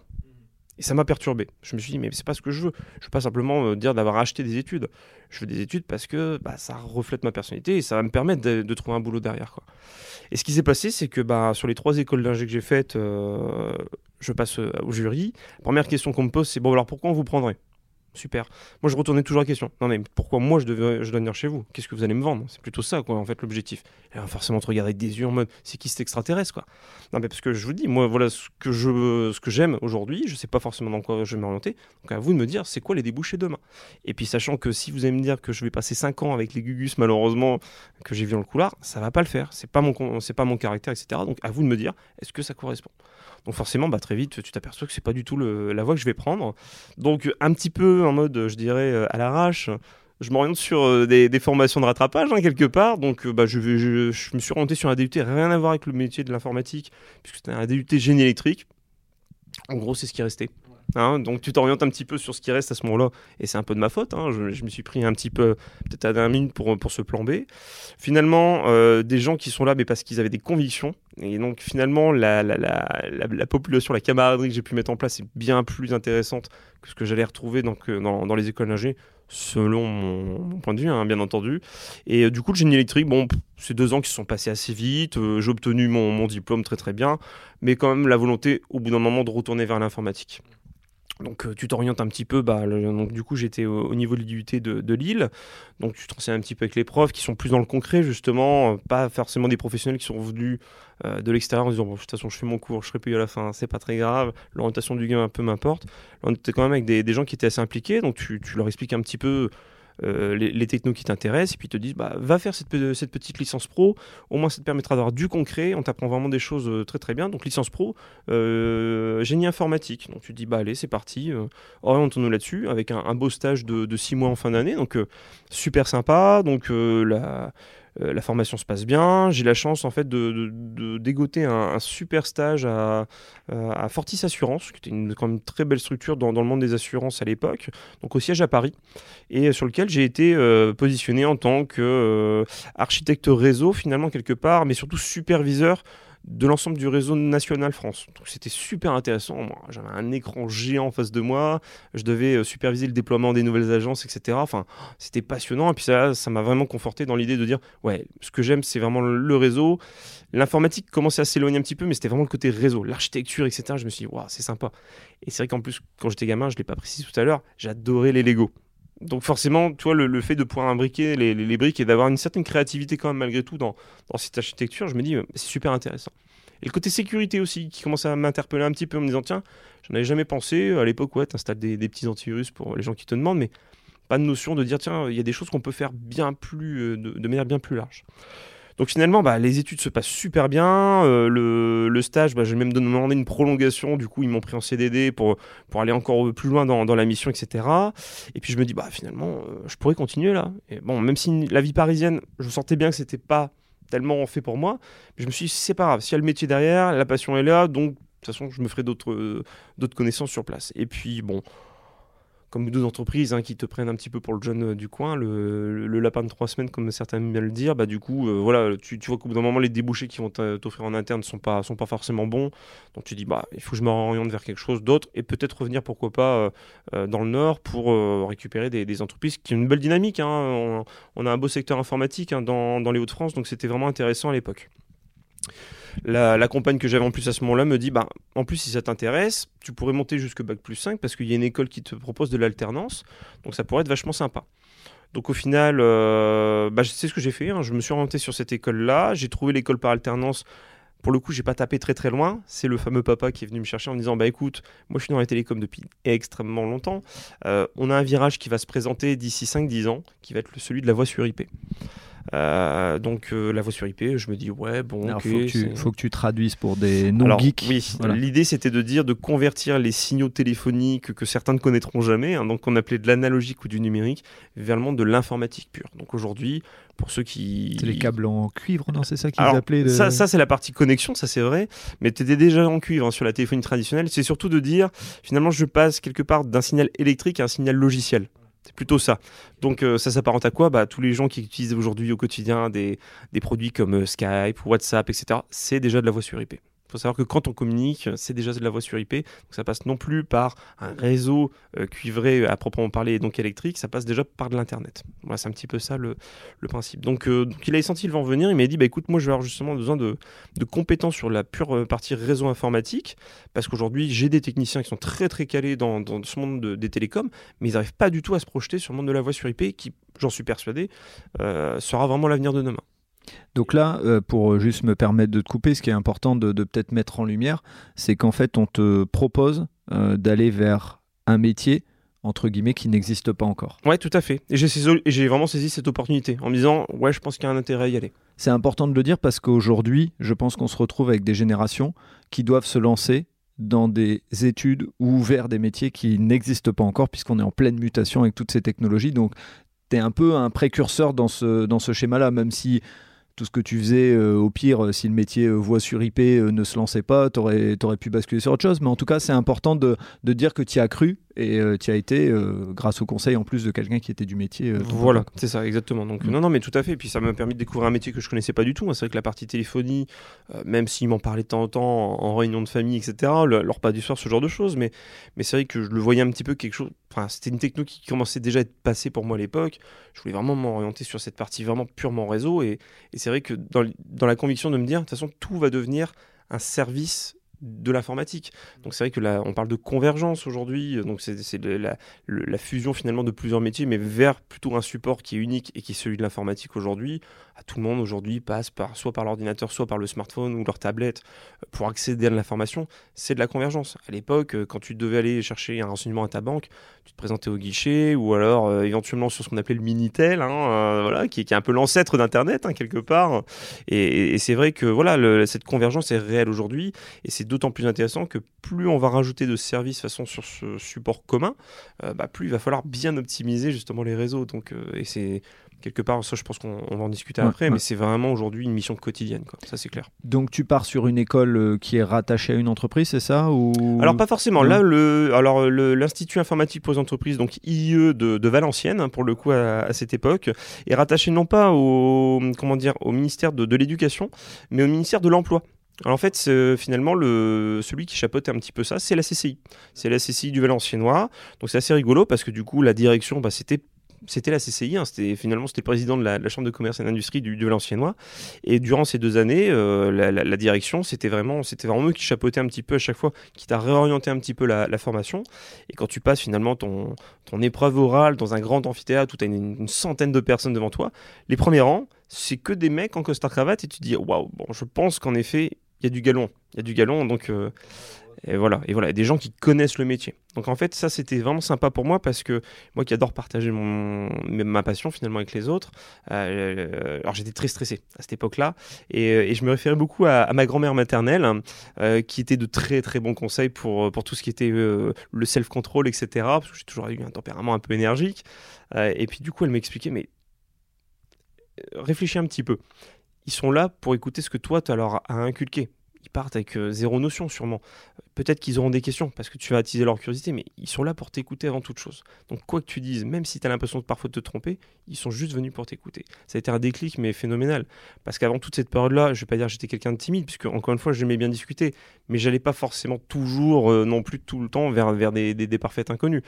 Et ça m'a perturbé. Je me suis dit, mais c'est pas ce que je veux. Je veux pas simplement euh, dire d'avoir acheté des études. Je veux des études parce que bah, ça reflète ma personnalité et ça va me permettre de, trouver un boulot derrière. Et ce qui s'est passé, c'est que bah, sur les trois écoles d'ingé que j'ai faites, euh, je passe euh, au jury. Première question qu'on me pose, c'est bon, alors pourquoi on vous prendrait? Super. Moi, je retournais toujours la question. Non, mais pourquoi moi je, devais, je dois venir chez vous? Qu'est-ce que vous allez me vendre? C'est plutôt ça, quoi, en fait, l'objectif. Et forcément te regarder avec des yeux en mode c'est qui cet extraterrestre, quoi? Non, mais parce que je vous dis, moi, voilà ce que j'aime aujourd'hui. Je sais pas forcément dans quoi je vais m'orienter. Donc, à vous de me dire, c'est quoi les débouchés demain? Et puis, sachant que si vous allez me dire que je vais passer 5 ans avec les Gugus, malheureusement, que j'ai vu dans le couloir, ça va pas le faire. C'est pas pas mon caractère, etc. Donc à vous de me dire, est-ce que ça correspond? Donc forcément, bah, très vite, tu t'aperçois que c'est pas du tout la voie que je vais prendre. Donc un petit peu en mode, je dirais, euh, à l'arrache. Je m'oriente sur euh, des, formations de rattrapage hein, quelque part, donc bah, je, me suis orienté sur un DUT rien à voir avec le métier de l'informatique, puisque c'était un DUT génie électrique. En gros, c'est ce qui est resté. Hein, donc tu t'orientes un petit peu sur ce qui reste à ce moment-là, et c'est un peu de ma faute. Hein, je, me suis pris un petit peu, peut-être à un minute pour, pour ce plan B. Finalement, euh, des gens qui sont là, mais parce qu'ils avaient des convictions. Et donc finalement, la, la, la, la, population, la camaraderie que j'ai pu mettre en place est bien plus intéressante que ce que j'allais retrouver euh, dans, dans les écoles d'ingé, selon mon, point de vue, hein, bien entendu. Et euh, du coup, le génie électrique, bon, c'est deux ans qui se sont passés assez vite. j'ai obtenu mon, mon diplôme très très bien, mais quand même la volonté, au bout d'un moment, de retourner vers l'informatique. Donc euh, tu t'orientes un petit peu, bah, donc du coup j'étais au, niveau de l'IUT de, Lille, donc tu te renseignes un petit peu avec les profs qui sont plus dans le concret justement, euh, pas forcément des professionnels qui sont venus euh, de l'extérieur en disant bon, de toute façon je fais mon cours, je serai payé à la fin, c'est pas très grave, l'orientation du gain un peu m'importe. On était quand même avec des, des, gens qui étaient assez impliqués, donc tu, tu leur expliques un petit peu euh, les, technos qui t'intéressent, et puis ils te disent bah, va faire cette, petite licence pro, au moins ça te permettra d'avoir du concret, on t'apprend vraiment des choses euh, très très bien. Donc licence pro, euh, génie informatique. Donc tu te dis bah allez, c'est parti, orientons-nous là-dessus, avec un, beau stage de, de six mois en fin d'année, donc super sympa. Donc la euh, la formation se passe bien. J'ai la chance en fait de, dégoter un, super stage à, à, Fortis Assurance, qui était une, quand même très belle structure dans, le monde des assurances à l'époque, donc au siège à Paris, et sur lequel j'ai été euh, positionné en tant qu'architecte réseau finalement quelque part, mais surtout superviseur de l'ensemble du réseau national France. C'était super intéressant. J'avais un écran géant en face de moi. Je devais euh, superviser le déploiement des nouvelles agences, etc. Enfin, c'était passionnant. Et puis ça, ça m'a vraiment conforté dans l'idée de dire, ouais, ce que j'aime, c'est vraiment le réseau. L'informatique commençait à s'éloigner un petit peu, mais c'était vraiment le côté réseau, l'architecture, etc. Je me suis dit, waouh, c'est sympa. Et c'est vrai qu'en plus, quand j'étais gamin, je l'ai pas précisé tout à l'heure, j'adorais les Lego. Donc forcément, tu vois, le, fait de pouvoir imbriquer les, briques et d'avoir une certaine créativité quand même malgré tout dans, cette architecture, je me dis, euh, c'est super intéressant. Et le côté sécurité aussi, qui commence à m'interpeller un petit peu en me disant, tiens, j'en avais jamais pensé, à l'époque, ouais, t'installes des, des petits antivirus pour les gens qui te demandent, mais pas de notion de dire, tiens, il y a des choses qu'on peut faire bien plus, euh, de manière bien plus large. Donc finalement, bah, les études se passent super bien. Euh, le, stage, bah, j'ai même demandé une prolongation. Du coup, ils m'ont pris en CDD pour, pour aller encore plus loin dans, la mission, etc. Et puis je me dis, bah finalement, euh, je pourrais continuer là. Et bon, même si la vie parisienne, je sentais bien que c'était pas tellement fait pour moi, je me suis dit, c'est pas grave. S'il y a le métier derrière, la passion est là, donc de toute façon, je me ferai d'autres d'autres connaissances sur place. Et puis bon, comme d'autres entreprises hein, qui te prennent un petit peu pour le jeune euh, du coin, le, lapin de trois semaines, comme certains aiment bien le dire, bah, du coup, euh, voilà, tu, vois qu'au bout d'un moment, les débouchés qui vont t'offrir en interne ne sont pas, sont pas forcément bons. Donc tu dis, bah, il faut que je m'oriente vers quelque chose d'autre et peut-être revenir, pourquoi pas, euh, dans le Nord pour récupérer des, entreprises qui ont une belle dynamique. Hein. On, a un beau secteur informatique hein, dans, dans les Hauts-de-France, donc c'était vraiment intéressant à l'époque la, compagne que j'avais en plus à ce moment-là me dit bah, en plus, si ça t'intéresse, tu pourrais monter jusque bac plus 5 parce qu'il y a une école qui te propose de l'alternance. Donc ça pourrait être vachement sympa. Donc au final, euh, bah, c'est ce que j'ai fait. Hein. Je me suis orienté sur cette école-là. J'ai trouvé l'école par alternance. Pour le coup, j'ai pas tapé très très loin. C'est le fameux papa qui est venu me chercher en me disant Bah écoute, moi je suis dans la télécom depuis extrêmement longtemps. Euh, on a un virage qui va se présenter d'ici 5-10 ans, qui va être celui de la voie sur IP. Euh, donc euh, la voix sur IP, je me dis ouais bon. Il faut, que tu traduises pour des non geeks. Oui, l'idée c'était de dire de convertir les signaux téléphoniques que certains ne connaîtront jamais, hein, donc qu'on appelait de l'analogique ou du numérique, vers le monde de l'informatique pure. Donc aujourd'hui, pour ceux qui. C'est les câbles en cuivre, non C'est ça qu'ils appelaient Ça, ça c'est la partie connexion, ça c'est vrai. Mais tu étais déjà en cuivre hein, sur la téléphonie traditionnelle. C'est surtout de dire, finalement, je passe quelque part d'un signal électrique à un signal logiciel. C'est plutôt ça. Donc euh, ça s'apparente à quoi? Bah, Tous les gens qui utilisent aujourd'hui au quotidien des, des produits comme euh, Skype, WhatsApp, etc., c'est déjà de la voix sur IP. Il faut savoir que quand on communique, c'est déjà de la voix sur IP. Donc ça passe non plus par un réseau euh, cuivré à proprement parler, donc électrique, ça passe déjà par de l'Internet. Voilà, c'est un petit peu ça le, principe. Donc, euh, donc, il a senti le vent venir, il m'a dit, bah, écoute, moi je vais avoir justement besoin de, compétences sur la pure euh, partie réseau informatique, parce qu'aujourd'hui j'ai des techniciens qui sont très très calés dans, dans ce monde des télécoms, mais ils n'arrivent pas du tout à se projeter sur le monde de la voix sur IP, qui, j'en suis persuadé, sera vraiment l'avenir de demain. Donc là, euh, pour juste me permettre de te couper, ce qui est important de, peut-être mettre en lumière, c'est qu'en fait, on te propose euh, d'aller vers un métier entre guillemets, qui n'existe pas encore. Ouais, tout à fait. Et j'ai vraiment saisi cette opportunité en me disant, ouais, je pense qu'il y a un intérêt à y aller. C'est important de le dire parce qu'aujourd'hui, je pense qu'on se retrouve avec des générations qui doivent se lancer dans des études ou vers des métiers qui n'existent pas encore puisqu'on est en pleine mutation avec toutes ces technologies. Donc, tu es un peu un précurseur dans ce, dans ce schéma-là, même si tout ce que tu faisais, euh, au pire, euh, si le métier euh, voix sur IP ne se lançait pas, tu aurais, pu basculer sur autre chose. Mais en tout cas, c'est important de, de, dire que tu as cru et euh, tu as été euh, grâce au conseil en plus de quelqu'un qui était du métier. Euh, voilà, c'est ça, exactement. Donc, mm. non, non, mais tout à fait. Et puis, ça m'a permis de découvrir un métier que je connaissais pas du tout. C'est vrai que la partie téléphonie, même s'ils m'en parlaient de temps en temps en, réunion de famille, etc., le, leur pas du soir, ce genre de choses, mais, mais c'est vrai que je le voyais un petit peu quelque chose. Enfin, c'était une techno qui commençait déjà à être passée pour moi à l'époque. Je voulais vraiment m'orienter sur cette partie vraiment purement réseau. Et, et c'est vrai que dans, dans la conviction de me dire, de toute façon, tout va devenir un service de l'informatique. Donc c'est vrai que là, on parle de convergence aujourd'hui, donc c'est la, la, fusion finalement de plusieurs métiers, mais vers plutôt un support qui est unique et qui est celui de l'informatique aujourd'hui. À tout le monde aujourd'hui passe par, soit par l'ordinateur, soit par le smartphone ou leur tablette euh, pour accéder à l'information. C'est de la convergence. À l'époque, euh, quand tu devais aller chercher un renseignement à ta banque, te présentais au guichet ou alors euh, éventuellement sur ce qu'on appelait le Minitel, hein, voilà, qui, est un peu l'ancêtre d'Internet hein, quelque part. Et, c'est vrai que voilà, cette convergence est réelle aujourd'hui et c'est d'autant plus intéressant que plus on va rajouter de services façon sur ce support commun, euh, bah, plus il va falloir bien optimiser justement les réseaux. Donc, euh, et c'est quelque part, ça je pense qu'on va en discuter après, mais c'est vraiment aujourd'hui une mission quotidienne, quoi. ça c'est clair. Donc tu pars sur une école euh, qui est rattachée à une entreprise, c'est ça ou... Alors pas forcément, là le, alors l'Institut informatique pour les entreprises, donc IE de, de Valenciennes, hein, pour le coup à, cette époque, est rattaché non pas au, comment dire, au ministère de, de l'éducation, mais au ministère de l'emploi. Alors en fait, finalement, le, celui qui chapeautait un petit peu ça, c'est la CCI. C'est la CCI du Valenciennois. Donc c'est assez rigolo parce que du coup, la direction, bah, c'était c'était la CCI, hein, c'était finalement c'était le président de la, chambre de commerce et d'industrie du, du Valenciennois. Et durant ces deux années, euh, la, direction, c'était vraiment, c'était vraiment eux qui chapeautaient un petit peu à chaque fois, qui t'a réorienté un petit peu la, formation. Et quand tu passes finalement ton, épreuve orale dans un grand amphithéâtre où tu as une, centaine de personnes devant toi, les premiers rangs, c'est que des mecs en costard cravate et tu te dis waouh, bon, je pense qu'en effet, il y a du galon. Il y a du galon, donc euh, et voilà, et voilà, des gens qui connaissent le métier. Donc en fait, ça c'était vraiment sympa pour moi parce que moi qui adore partager ma passion finalement avec les autres, euh, alors j'étais très stressé à cette époque-là et, euh, je me référais beaucoup à, ma grand-mère maternelle qui était de très très bons conseils pour, pour tout ce qui était le self-control, etc. Parce que j'ai toujours eu un tempérament un peu énergique. et puis du coup, elle m'expliquait, mais réfléchis un petit peu ils sont là pour écouter ce que toi, tu as leur à inculquer. Partent avec euh, zéro notion, sûrement. Peut-être qu'ils auront des questions parce que tu vas attiser leur curiosité, mais ils sont là pour t'écouter avant toute chose. Donc, quoi que tu dises, même si tu as l'impression de parfois te tromper, ils sont juste venus pour t'écouter. Ça a été un déclic, mais phénoménal. Parce qu'avant toute cette période-là, je vais pas dire j'étais quelqu'un de timide, puisque encore une fois, j'aimais bien discuter, mais j'allais pas forcément toujours, euh, non plus tout le temps, vers, vers des, des, des parfaits inconnus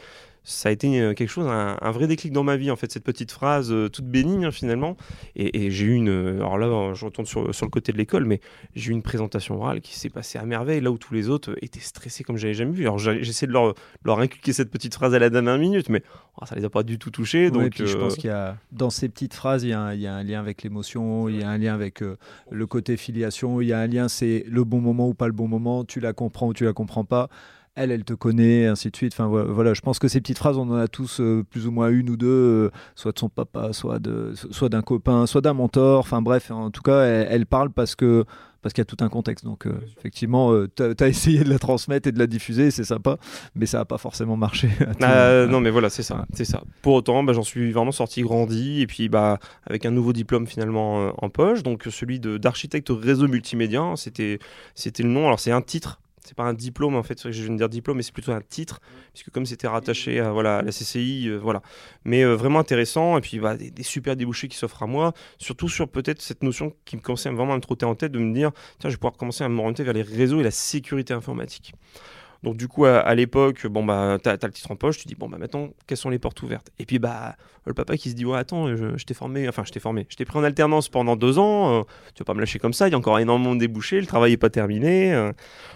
ça a été euh, quelque chose, un, vrai déclic dans ma vie, en fait, cette petite phrase euh, toute bénigne, hein, finalement. Et, j'ai eu une. Euh, alors là, je retourne sur, sur le côté de l'école, mais j'ai eu une présentation orale qui s'est passée à merveille, là où tous les autres étaient stressés comme j'avais jamais vu. Alors j'essaie de leur, leur inculquer cette petite phrase à la dernière minute, mais oh, ça les a pas du tout touchés. Donc, je pense qu'il y a, dans ces petites phrases, il y a, il y a un lien avec l'émotion, il y a un lien avec le côté filiation, il y a un lien, c'est le bon moment ou pas le bon moment, tu la comprends ou tu la comprends pas elle, elle te connaît, ainsi de suite. Enfin voilà, je pense que ces petites phrases, on en a tous euh, plus ou moins une ou deux, euh, soit de son papa, soit de, soit d'un copain, soit d'un mentor. Enfin bref, en tout cas, elle, parle parce que parce qu'il y a tout un contexte. Donc euh, effectivement, tu as, essayé de la transmettre et de la diffuser, c'est sympa, mais ça n'a pas forcément marché. non, mais voilà, c'est ça, c'est ça. Pour autant, bah, j'en suis vraiment sorti grandi et puis bah avec un nouveau diplôme finalement en poche, donc celui d'architecte réseau multimédia. C'était c'était le nom. Alors c'est un titre c'est pas un diplôme en fait, je viens de dire diplôme, mais c'est plutôt un titre, puisque comme c'était rattaché à, voilà, la CCI, euh, voilà. Mais euh, vraiment intéressant, et puis bah, des, super débouchés qui s'offrent à moi, surtout sur peut-être cette notion qui me commençait vraiment à me trotter en tête, de me dire, tiens, je vais pouvoir commencer à m'orienter vers les réseaux et la sécurité informatique. Donc du coup, à, l'époque, bon bah, t'as as le titre en poche, tu dis bon bah maintenant, quelles sont les portes ouvertes? Et puis bah, le papa qui se dit ouais attends, je, t'ai formé, enfin je t'ai formé, je t'ai pris en alternance pendant deux ans, euh, tu vas pas me lâcher comme ça, il y a encore énormément de débouchés, le travail est pas terminé. Euh.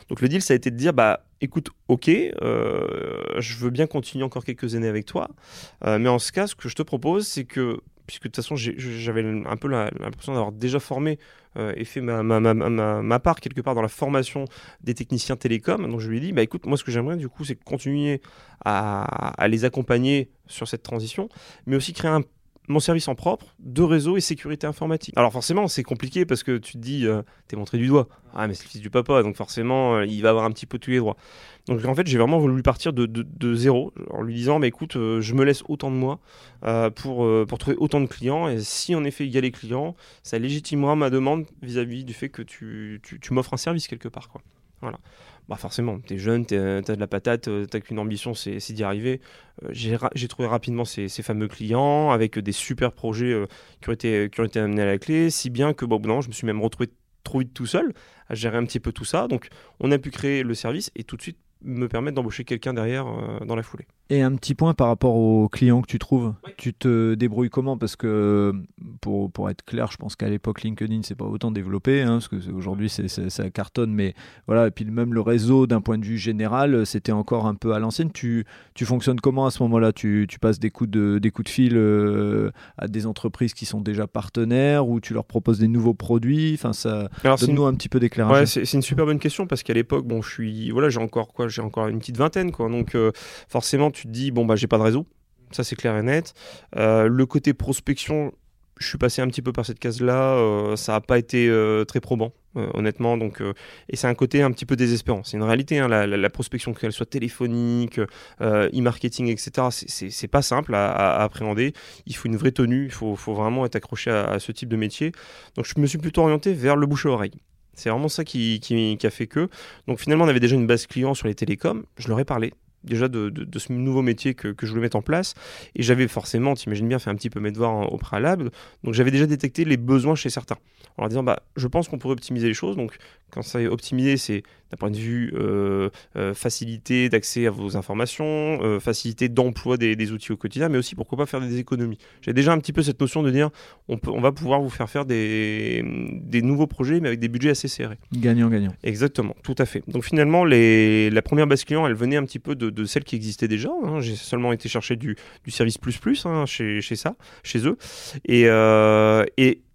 Donc le deal, ça a été de dire bah écoute, ok, euh, je veux bien continuer encore quelques années avec toi, mais en ce cas, ce que je te propose, c'est que puisque de toute façon j'avais un peu l'impression d'avoir déjà formé euh, et fait ma, part quelque part dans la formation des techniciens télécoms. Donc je lui ai dit, bah écoute, moi ce que j'aimerais du coup, c'est continuer à, à, les accompagner sur cette transition, mais aussi créer un mon service en propre de réseau et sécurité informatique. Alors forcément, c'est compliqué parce que tu te dis, euh, t'es montré du doigt. Ah, mais c'est le fils du papa, donc forcément, euh, il va avoir un petit peu tous les droits. Donc en fait, j'ai vraiment voulu partir de, de, zéro en lui disant, mais écoute, euh, je me laisse autant de moi pour, pour trouver autant de clients. Et si en effet il y a les clients, ça légitimera ma demande vis-à-vis du fait que tu, tu, tu m'offres un service quelque part. Quoi. Voilà bah forcément, tu es jeune, tu as de la patate, euh, tu qu'une ambition, c'est d'y arriver. Euh, j'ai trouvé rapidement ces, fameux clients avec des super projets euh, qui, ont été, qui ont été amenés à la clé, si bien que bon, non, je me suis même retrouvé trop vite tout seul à gérer un petit peu tout ça. Donc on a pu créer le service et tout de suite me permettre d'embaucher quelqu'un derrière dans la foulée. Et un petit point par rapport aux clients que tu trouves. Tu te débrouilles comment? Parce que, pour, pour, être clair, je pense qu'à l'époque, LinkedIn, c'est pas autant développé, hein, parce qu'aujourd'hui, ça cartonne, mais voilà, et puis même le réseau, d'un point de vue général, c'était encore un peu à l'ancienne. Tu, tu fonctionnes comment à ce moment-là? Tu, tu, passes des coups de, des coups de fil euh, à des entreprises qui sont déjà partenaires, ou tu leur proposes des nouveaux produits? Enfin, ça donne-nous un petit peu d'éclairage. Ouais, c'est une super bonne question, parce qu'à l'époque, bon, je suis, voilà, j'ai encore quoi J'ai encore une petite vingtaine, quoi. Donc, euh, forcément, tu te dis, bon, bah, j'ai pas de réseau. Ça, c'est clair et net. Euh, le côté prospection, je suis passé un petit peu par cette case-là. Euh, ça n'a pas été très probant, honnêtement. Donc, et c'est un côté un petit peu désespérant. C'est une réalité. Hein, la, prospection, qu'elle soit téléphonique, e-marketing, etc., c'est pas simple à, appréhender. Il faut une vraie tenue. Il faut, vraiment être accroché à, ce type de métier. Donc, je me suis plutôt orienté vers le bouche à oreille. C'est vraiment ça qui, qui, qui, a fait que. Donc finalement, on avait déjà une base client sur les télécoms. Je leur ai parlé déjà de, de, ce nouveau métier que, que, je voulais mettre en place. Et j'avais forcément, t'imagines bien, fait un petit peu mes devoirs au préalable. Donc j'avais déjà détecté les besoins chez certains. En leur disant, bah, je pense qu'on pourrait optimiser les choses. Donc quand ça est optimisé, c'est d'un point de vue euh, euh, facilité d'accès à vos informations, euh, facilité d'emploi des, des, outils au quotidien, mais aussi pourquoi pas faire des économies. J'ai déjà un petit peu cette notion de dire, on, peut, on va pouvoir vous faire faire des, des nouveaux projets, mais avec des budgets assez serrés. Gagnant, gagnant. Exactement, tout à fait. Donc finalement, les, la première base client, elle venait un petit peu de, de celle qui existait déjà. Hein. J'ai seulement été chercher du, service plus plus hein, chez, ça, chez eux. Et, euh,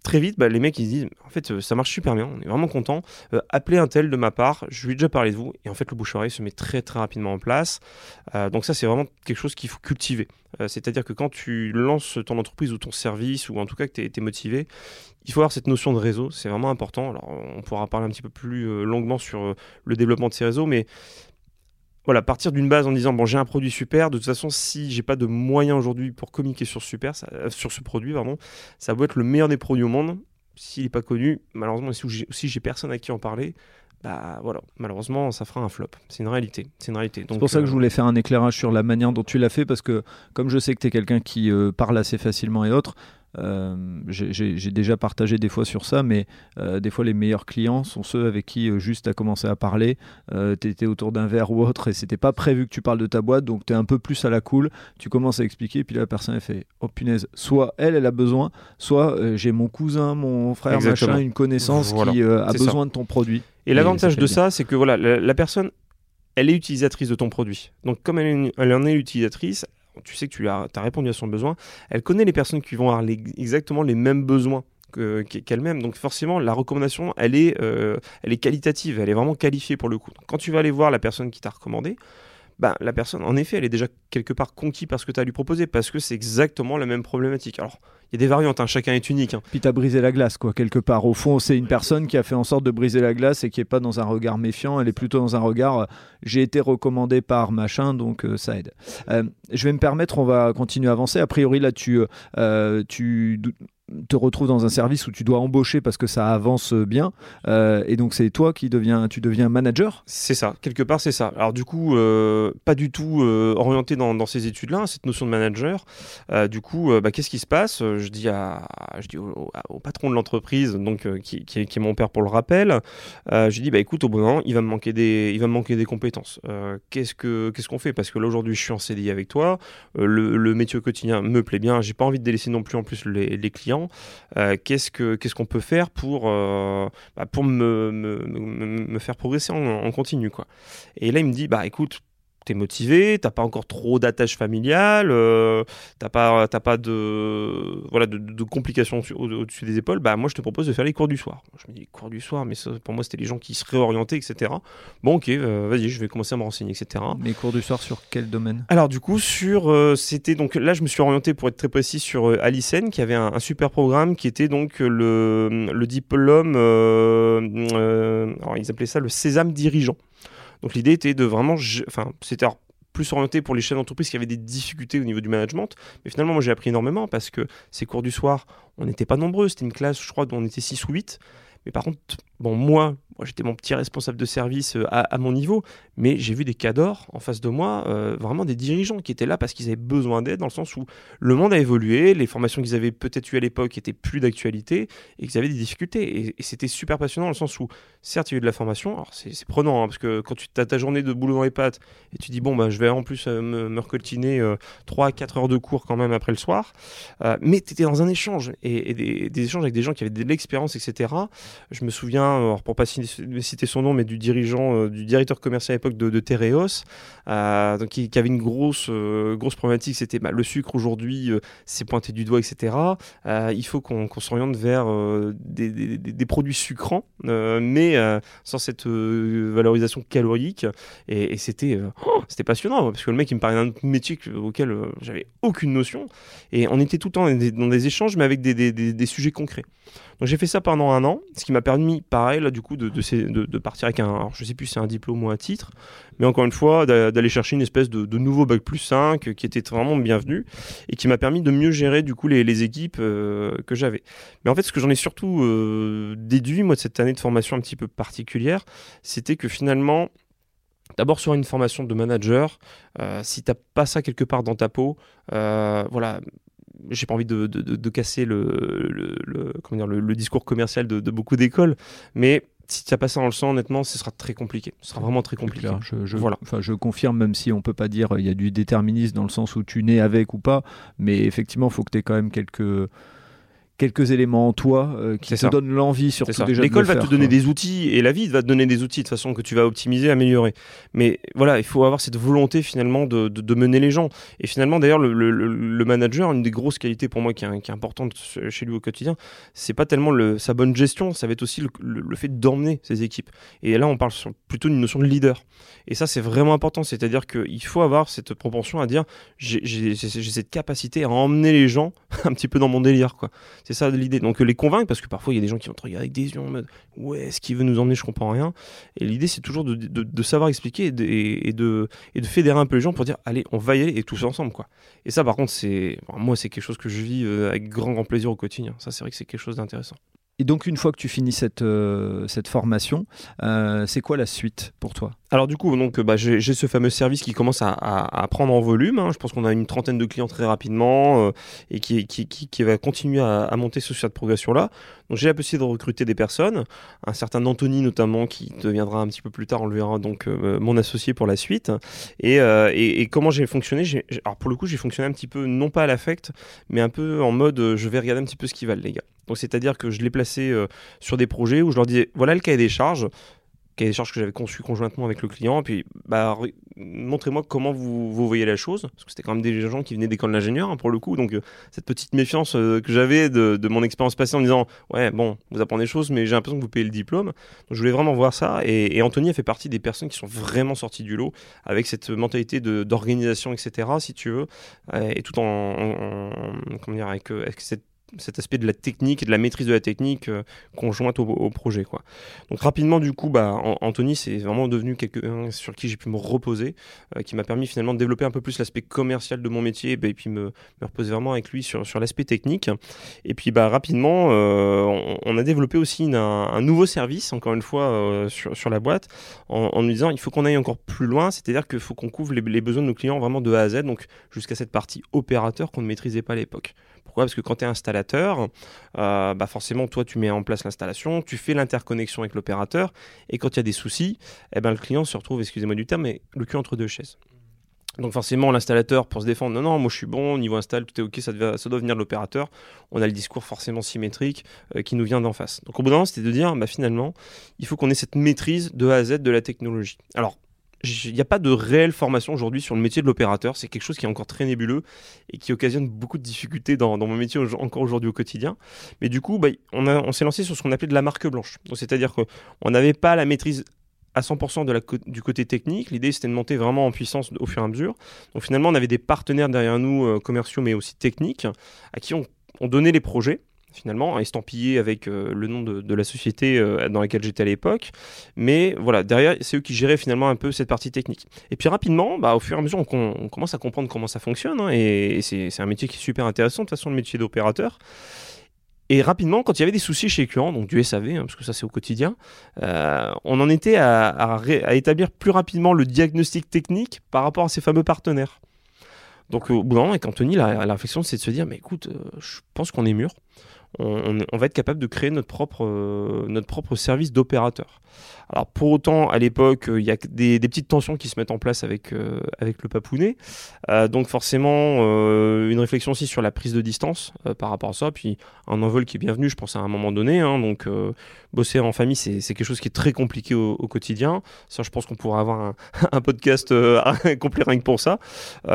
très vite, bah, les mecs ils se disent en fait euh, ça marche super bien, on est vraiment content. Euh, appelez un tel de ma part, je lui ai déjà parlé de vous. Et en fait le bouche oreille se met très très rapidement en place. donc ça c'est vraiment quelque chose qu'il faut cultiver. C'est-à-dire que quand tu lances ton entreprise ou ton service, ou en tout cas que tu es, motivé, il faut avoir cette notion de réseau, c'est vraiment important. Alors on pourra parler un petit peu plus longuement sur le développement de ces réseaux, mais voilà, partir d'une base en disant bon j'ai un produit super, de toute façon si j'ai pas de moyens aujourd'hui pour communiquer sur super, euh, sur ce produit pardon, ça doit être le meilleur des produits au monde. S'il n'est pas connu, malheureusement si j'ai personne à qui en parler, bah voilà, malheureusement ça fera un flop. C'est une réalité. C'est une réalité. C'est pour ça que je euh, voulais faire un éclairage sur la manière dont tu l'as fait parce que comme je sais que tu es quelqu'un qui euh, parle assez facilement et autres, euh, j'ai déjà partagé des fois sur ça, mais euh, des fois les meilleurs clients sont ceux avec qui euh, juste tu as commencé à parler, tu étais autour d'un verre ou autre et c'était pas prévu que tu parles de ta boîte, donc tu es un peu plus à la cool, tu commences à expliquer, et puis la personne elle fait Oh punaise, soit elle, elle a besoin, soit j'ai mon cousin, mon frère, machin, une connaissance qui a besoin de ton produit. Et, l'avantage de ça, c'est que voilà, la, personne, elle est utilisatrice de ton produit. Donc comme elle, elle en est utilisatrice, tu sais que tu as, répondu à son besoin, elle connaît les personnes qui vont avoir exactement les mêmes besoins qu'elle-même. Donc forcément, la recommandation, elle est, euh, elle est qualitative, elle est vraiment qualifiée pour le coup. quand tu vas aller voir la personne qui t'a recommandé, bah, la personne, en effet, elle est déjà quelque part conquise par ce que tu as lui proposer, parce que c'est exactement la même problématique. Alors, il y a des variantes, hein, chacun est unique. Hein. Puis tu as brisé la glace, quoi, quelque part. Au fond, c'est une personne qui a fait en sorte de briser la glace et qui n'est pas dans un regard méfiant, elle est plutôt dans un regard euh, j'ai été recommandé par machin, donc euh, ça aide. je vais me permettre, on va continuer à avancer. A priori, là, tu, tu te retrouves dans un service où tu dois embaucher parce que ça avance bien euh, et donc c'est toi qui deviens tu deviens manager. C'est ça quelque part c'est ça. Alors du coup euh, pas du tout euh, orienté dans, ces études là cette notion de manager. Du coup bah, qu'est-ce qui se passe? Je dis à je dis au, patron de l'entreprise donc qui, qui, est mon père pour le rappel je dis bah écoute au bout moment il va me manquer des il va me manquer des compétences. Qu'est-ce que qu'est-ce qu'on fait? Parce que là aujourd'hui je suis en CDI avec toi. Le, le, métier quotidien me plaît bien. J'ai pas envie de délaisser non plus en plus les clients euh, qu'est-ce qu'on peut faire pour, euh, bah, me, faire progresser en, continu quoi. Et là il me dit bah écoute t'es motivé, t'as pas encore trop d'attache familiale, euh, t'as pas, t'as pas de, voilà, de, complications au-dessus des épaules, bah moi je te propose de faire les cours du soir. Je me dis cours du soir, mais pour moi c'était les gens qui se réorientaient, etc. Bon ok, euh, vas-y, je vais commencer à me renseigner, etc. Mais cours du soir sur quel domaine? Alors du coup sur, euh, c'était donc là je me suis orienté pour être très précis sur Alicen qui avait un, super programme qui était donc le, le diplôme, alors ils appelaient ça le sésame dirigeant. Donc l'idée était de vraiment, enfin c'était plus orienté pour les chefs d'entreprise qui avaient des difficultés au niveau du management. Mais finalement, moi j'ai appris énormément parce que ces cours du soir, on n'était pas nombreux. C'était une classe, je crois, dont on était 6 ou 8. Mais par contre, bon, moi, j'étais mon petit responsable de service euh, à, mon niveau, mais j'ai vu des cadors en face de moi, euh, vraiment des dirigeants qui étaient là parce qu'ils avaient besoin d'aide, dans le sens où le monde a évolué, les formations qu'ils avaient peut-être eues à l'époque étaient plus d'actualité et qu'ils avaient des difficultés. Et, c'était super passionnant dans le sens où, certes, il y a eu de la formation, c'est prenant, hein, parce que quand tu as ta journée de boulot dans les pattes et tu dis, bon, bah, je vais en plus euh, me, me recoltiner 3-4 heures de cours quand même après le soir, mais tu étais dans un échange et, des, échanges avec des gens qui avaient de l'expérience, etc. Je me souviens, alors pour pas citer son nom, mais du dirigeant, euh, du directeur commercial à l'époque de, de Tereos, euh, qui, avait une grosse, euh, grosse problématique, c'était bah, le sucre aujourd'hui, c'est pointé du doigt, etc. il faut qu'on s'oriente vers des, produits sucrants, mais sans cette valorisation calorique. Et, c'était oh, c'était passionnant, parce que le mec, il me parlait d'un métier auquel j'avais aucune notion. Et on était tout le temps dans des, échanges, mais avec des sujets concrets. Donc j'ai fait ça pendant un an, ce qui m'a permis, pareil, là, du coup, de, partir avec un, alors, je sais plus si c'est un diplôme ou un titre, mais encore une fois, d'aller chercher une espèce de, nouveau bac plus 5 qui était vraiment bienvenu et qui m'a permis de mieux gérer, du coup, les, équipes euh, que j'avais. Mais en fait, ce que j'en ai surtout euh, déduit, moi, de cette année de formation un petit peu particulière, c'était que finalement, D'abord sur une formation de manager, euh, si t'as pas ça quelque part dans ta peau, euh, voilà, j'ai pas envie de, de, casser le, le, comment dire, le, discours commercial de, beaucoup d'écoles, mais si tu as pas ça dans le sang, honnêtement, ce sera très compliqué. Ce sera vraiment très compliqué. je, je, voilà. enfin, je confirme, même si on peut pas dire il y a du déterminisme dans le sens où tu nais avec ou pas, mais effectivement, il faut que tu aies quand même quelques quelques éléments en toi euh, qui te donnent l'envie surtout déjà l'école va te donner des outils et la vie va te donner des outils de façon que tu vas optimiser améliorer. Mais voilà il faut avoir cette volonté finalement de, de, mener les gens. Et finalement d'ailleurs le, le, manager une des grosses qualités pour moi qui est, qui est importante chez lui au quotidien c'est pas tellement le, sa bonne gestion ça va être aussi le, fait d'emmener ses équipes. Et là on parle plutôt d'une notion de leader. Et ça c'est vraiment important. C'est à dire qu'il faut avoir cette propension à dire j'ai cette capacité à emmener les gens [LAUGHS] un petit peu dans mon délire quoi c'est ça l'idée. Donc les convaincre, parce que parfois il y a des gens qui vont te regarder avec des yeux en mode ouais, est-ce qu'il veut nous emmener Je comprends rien. Et l'idée c'est toujours de, savoir expliquer et de, et, de, fédérer un peu les gens pour dire allez, on va y aller et tous ensemble quoi. Et ça par contre, c'est moi c'est quelque chose que je vis euh, avec grand grand plaisir au quotidien. Ça c'est vrai que c'est quelque chose d'intéressant. Et donc, une fois que tu finis cette, euh, cette formation, euh, c'est quoi la suite pour toi? Alors, du coup, donc, bah, j'ai ce fameux service qui commence à, prendre en volume. Hein. Je pense qu'on a une trentaine de clients très rapidement euh, et qui, qui, qui, va continuer à, à monter sur cette progression-là. Donc, j'ai la possibilité de recruter des personnes. Un certain Anthony, notamment, qui deviendra un petit peu plus tard, on le verra, donc mon associé pour la suite. Et, et, comment j'ai fonctionné? Alors, pour le coup, j'ai fonctionné un petit peu, non pas à l'affect, mais un peu en mode je vais regarder un petit peu ce qu'ils valent, les gars. Donc c'est-à-dire que je les plaçais euh, sur des projets où je leur disais voilà le cahier des charges, cahier des charges que j'avais conçu conjointement avec le client, et puis bah, montrez-moi comment vous, vous, voyez la chose, parce que c'était quand même des gens qui venaient d'école d'ingénieur hein, pour le coup, donc euh, cette petite méfiance euh, que j'avais de, mon expérience passée en me disant ouais bon vous apprenez des choses, mais j'ai l'impression que vous payez le diplôme, donc je voulais vraiment voir ça, et, Anthony a fait partie des personnes qui sont vraiment sorties du lot avec cette mentalité d'organisation etc si tu veux, et tout en, comment dire avec, avec cette cet aspect de la technique et de la maîtrise de la technique euh, conjointe au, projet. Quoi. Donc rapidement, du coup, bah, Anthony, c'est vraiment devenu quelqu'un sur qui j'ai pu me reposer, euh, qui m'a permis finalement de développer un peu plus l'aspect commercial de mon métier, bah, et puis me, reposer vraiment avec lui sur, sur l'aspect technique. Et puis bah, rapidement, euh, on, a développé aussi un, nouveau service, encore une fois, sur, sur, la boîte, en, nous disant il faut qu'on aille encore plus loin, c'est-à-dire qu'il faut qu'on couvre les, les besoins de nos clients vraiment de A à Z, donc jusqu'à cette partie opérateur qu'on ne maîtrisait pas à l'époque. Parce que quand tu es installateur, euh, bah forcément, toi, tu mets en place l'installation, tu fais l'interconnexion avec l'opérateur, et quand il y a des soucis, eh ben, le client se retrouve, excusez-moi du terme, mais le cul entre deux chaises. Donc forcément, l'installateur, pour se défendre, non, non, moi je suis bon, niveau install, tout est ok, ça, doit, ça doit venir de l'opérateur. On a le discours forcément symétrique euh, qui nous vient d'en face. Donc au bout d'un moment, c'était de dire, bah, finalement, il faut qu'on ait cette maîtrise de A à Z de la technologie. Alors, il n'y a pas de réelle formation aujourd'hui sur le métier de l'opérateur. C'est quelque chose qui est encore très nébuleux et qui occasionne beaucoup de difficultés dans, mon métier encore aujourd'hui au quotidien. Mais du coup, bah, on, s'est lancé sur ce qu'on appelait de la marque blanche. C'est-à-dire qu'on n'avait pas la maîtrise à 100% de la, du côté technique. L'idée, c'était de monter vraiment en puissance au fur et à mesure. Donc finalement, on avait des partenaires derrière nous, euh, commerciaux, mais aussi techniques, à qui on donnait les projets finalement, estampillé avec euh, le nom de, la société euh, dans laquelle j'étais à l'époque. Mais voilà, derrière, c'est eux qui géraient finalement un peu cette partie technique. Et puis rapidement, bah, au fur et à mesure, on, commence à comprendre comment ça fonctionne. Hein, et, c'est un métier qui est super intéressant, de toute façon, le métier d'opérateur. Et rapidement, quand il y avait des soucis chez les clients, donc du SAV, hein, parce que ça c'est au quotidien, euh, on en était à, établir plus rapidement le diagnostic technique par rapport à ces fameux partenaires. Donc au bout d'un moment, avec Anthony, la, la réflexion c'est de se dire, mais écoute, je pense qu'on est mûr on, va être capable de créer notre propre, euh, notre propre service d'opérateur. Alors pour autant, à l'époque, euh, il y a des, petites tensions qui se mettent en place avec, euh, avec le papounet. donc forcément, une réflexion aussi sur la prise de distance par rapport à ça. Puis un envol qui est bienvenu, je pense, à un moment donné. Hein. donc bosser en famille, c'est quelque chose qui est très compliqué au, quotidien. Ça, je pense qu'on pourra avoir un, [LAUGHS] podcast [LAUGHS] complet rien que pour ça.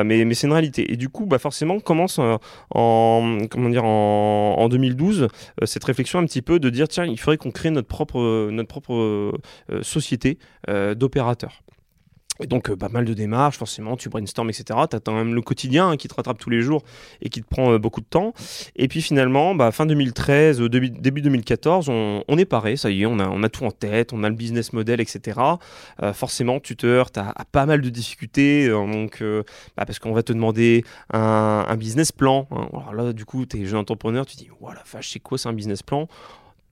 mais mais c'est une réalité. Et du coup, bah, forcément, commence en, comment dire, en 2012 euh, cette réflexion un petit peu de dire tiens, il faudrait qu'on crée notre propre, euh, notre propre euh, société d'opérateurs. Et donc, pas mal de démarches, forcément, tu brainstorms, etc. Tu as quand même le quotidien hein, qui te rattrape tous les jours et qui te prend beaucoup de temps. Et puis finalement, bah, fin 2013, début, début 2014, on, est paré, ça y est, on a, on a tout en tête, on a le business model, etc. forcément, tu te heurtes à, pas mal de difficultés, donc, bah, parce qu'on va te demander un, business plan. Hein. Alors là, du coup, tu es jeune entrepreneur, tu dis, voilà, vache, c'est quoi, c'est un business plan?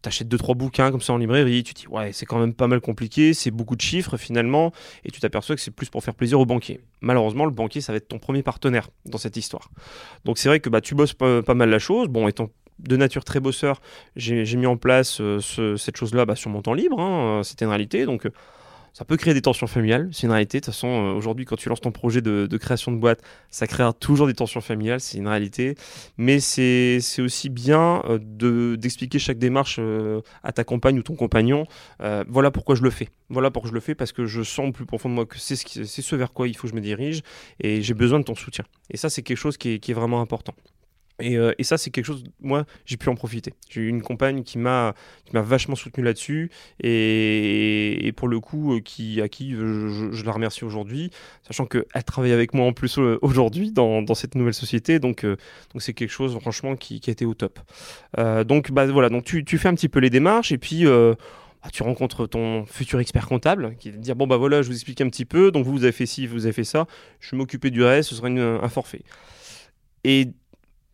T'achètes deux trois bouquins comme ça en librairie, tu te dis ouais c'est quand même pas mal compliqué, c'est beaucoup de chiffres finalement, et tu t'aperçois que c'est plus pour faire plaisir au banquier. Malheureusement le banquier ça va être ton premier partenaire dans cette histoire. Donc c'est vrai que bah tu bosses pas, mal la chose, bon étant de nature très bosseur, j'ai mis en place euh, cette chose-là bah, sur mon temps libre, hein, euh, c'était une réalité, donc ça peut créer des tensions familiales, c'est une réalité. De toute façon, euh, aujourd'hui, quand tu lances ton projet de, création de boîte, ça créera toujours des tensions familiales, c'est une réalité. Mais c'est aussi bien euh, d'expliquer chaque démarche euh, à ta compagne ou ton compagnon. voilà pourquoi je le fais. Voilà pourquoi je le fais, parce que je sens plus profond de moi que c'est ce, ce, vers quoi il faut que je me dirige et j'ai besoin de ton soutien. Et ça, c'est quelque chose qui est vraiment important. Euh, et, ça, c'est quelque chose, moi, j'ai pu en profiter. J'ai eu une compagne qui m'a vachement soutenu là-dessus et, pour le coup, euh, à qui je, la remercie aujourd'hui, sachant qu'elle travaille avec moi en plus euh, aujourd'hui dans, dans, cette nouvelle société. Donc, donc c'est quelque chose, franchement, qui, qui, a été au top. donc, bah, voilà, donc tu, tu, fais un petit peu les démarches et puis. Bah, tu rencontres ton futur expert comptable qui va te dire bon bah voilà je vous explique un petit peu donc vous, vous avez fait ci vous avez fait ça je vais m'occuper du reste ce sera un forfait et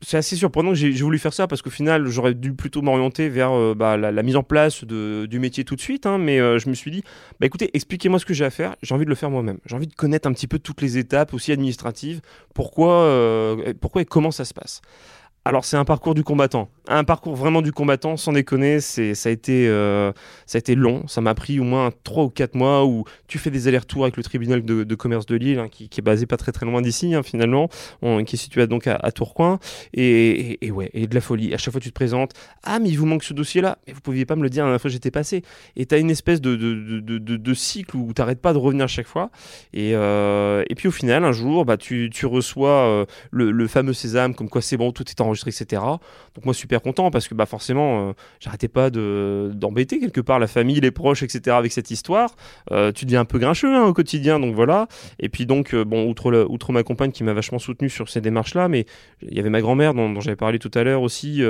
c'est assez surprenant que j'ai voulu faire ça parce qu'au final, j'aurais dû plutôt m'orienter vers euh, bah, la, mise en place du métier tout de suite. Hein, mais euh, je me suis dit, bah, écoutez, expliquez-moi ce que j'ai à faire. J'ai envie de le faire moi-même. J'ai envie de connaître un petit peu toutes les étapes, aussi administratives, pourquoi, euh, pourquoi et comment ça se passe? Alors c'est un parcours du combattant, un parcours vraiment du combattant, sans déconner, c'est ça a été euh, ça a été long, ça m'a pris au moins 3 ou 4 mois où tu fais des allers-retours avec le tribunal de, commerce de Lille, hein, qui, est basé pas très très loin d'ici hein, finalement, qui est situé donc à, Tourcoing, et, ouais, et de la folie. À chaque fois tu te présentes, ah mais il vous manque ce dossier-là, mais vous pouviez pas me le dire la dernière fois j'étais passé, et tu as une espèce de, de, cycle où t'arrêtes pas de revenir à chaque fois, et, euh, et puis au final un jour bah, tu, reçois euh, le, le, fameux sésame, comme quoi c'est bon, tout est etc. Donc moi super content parce que bah forcément euh, j'arrêtais pas de d'embêter quelque part la famille, les proches, etc. avec cette histoire. Euh, tu deviens un peu grincheux hein, au quotidien, donc voilà. Et puis donc euh, bon outre outre ma compagne qui m'a vachement soutenu sur ces démarches là, mais il y avait ma grand-mère dont, j'avais parlé tout à l'heure aussi,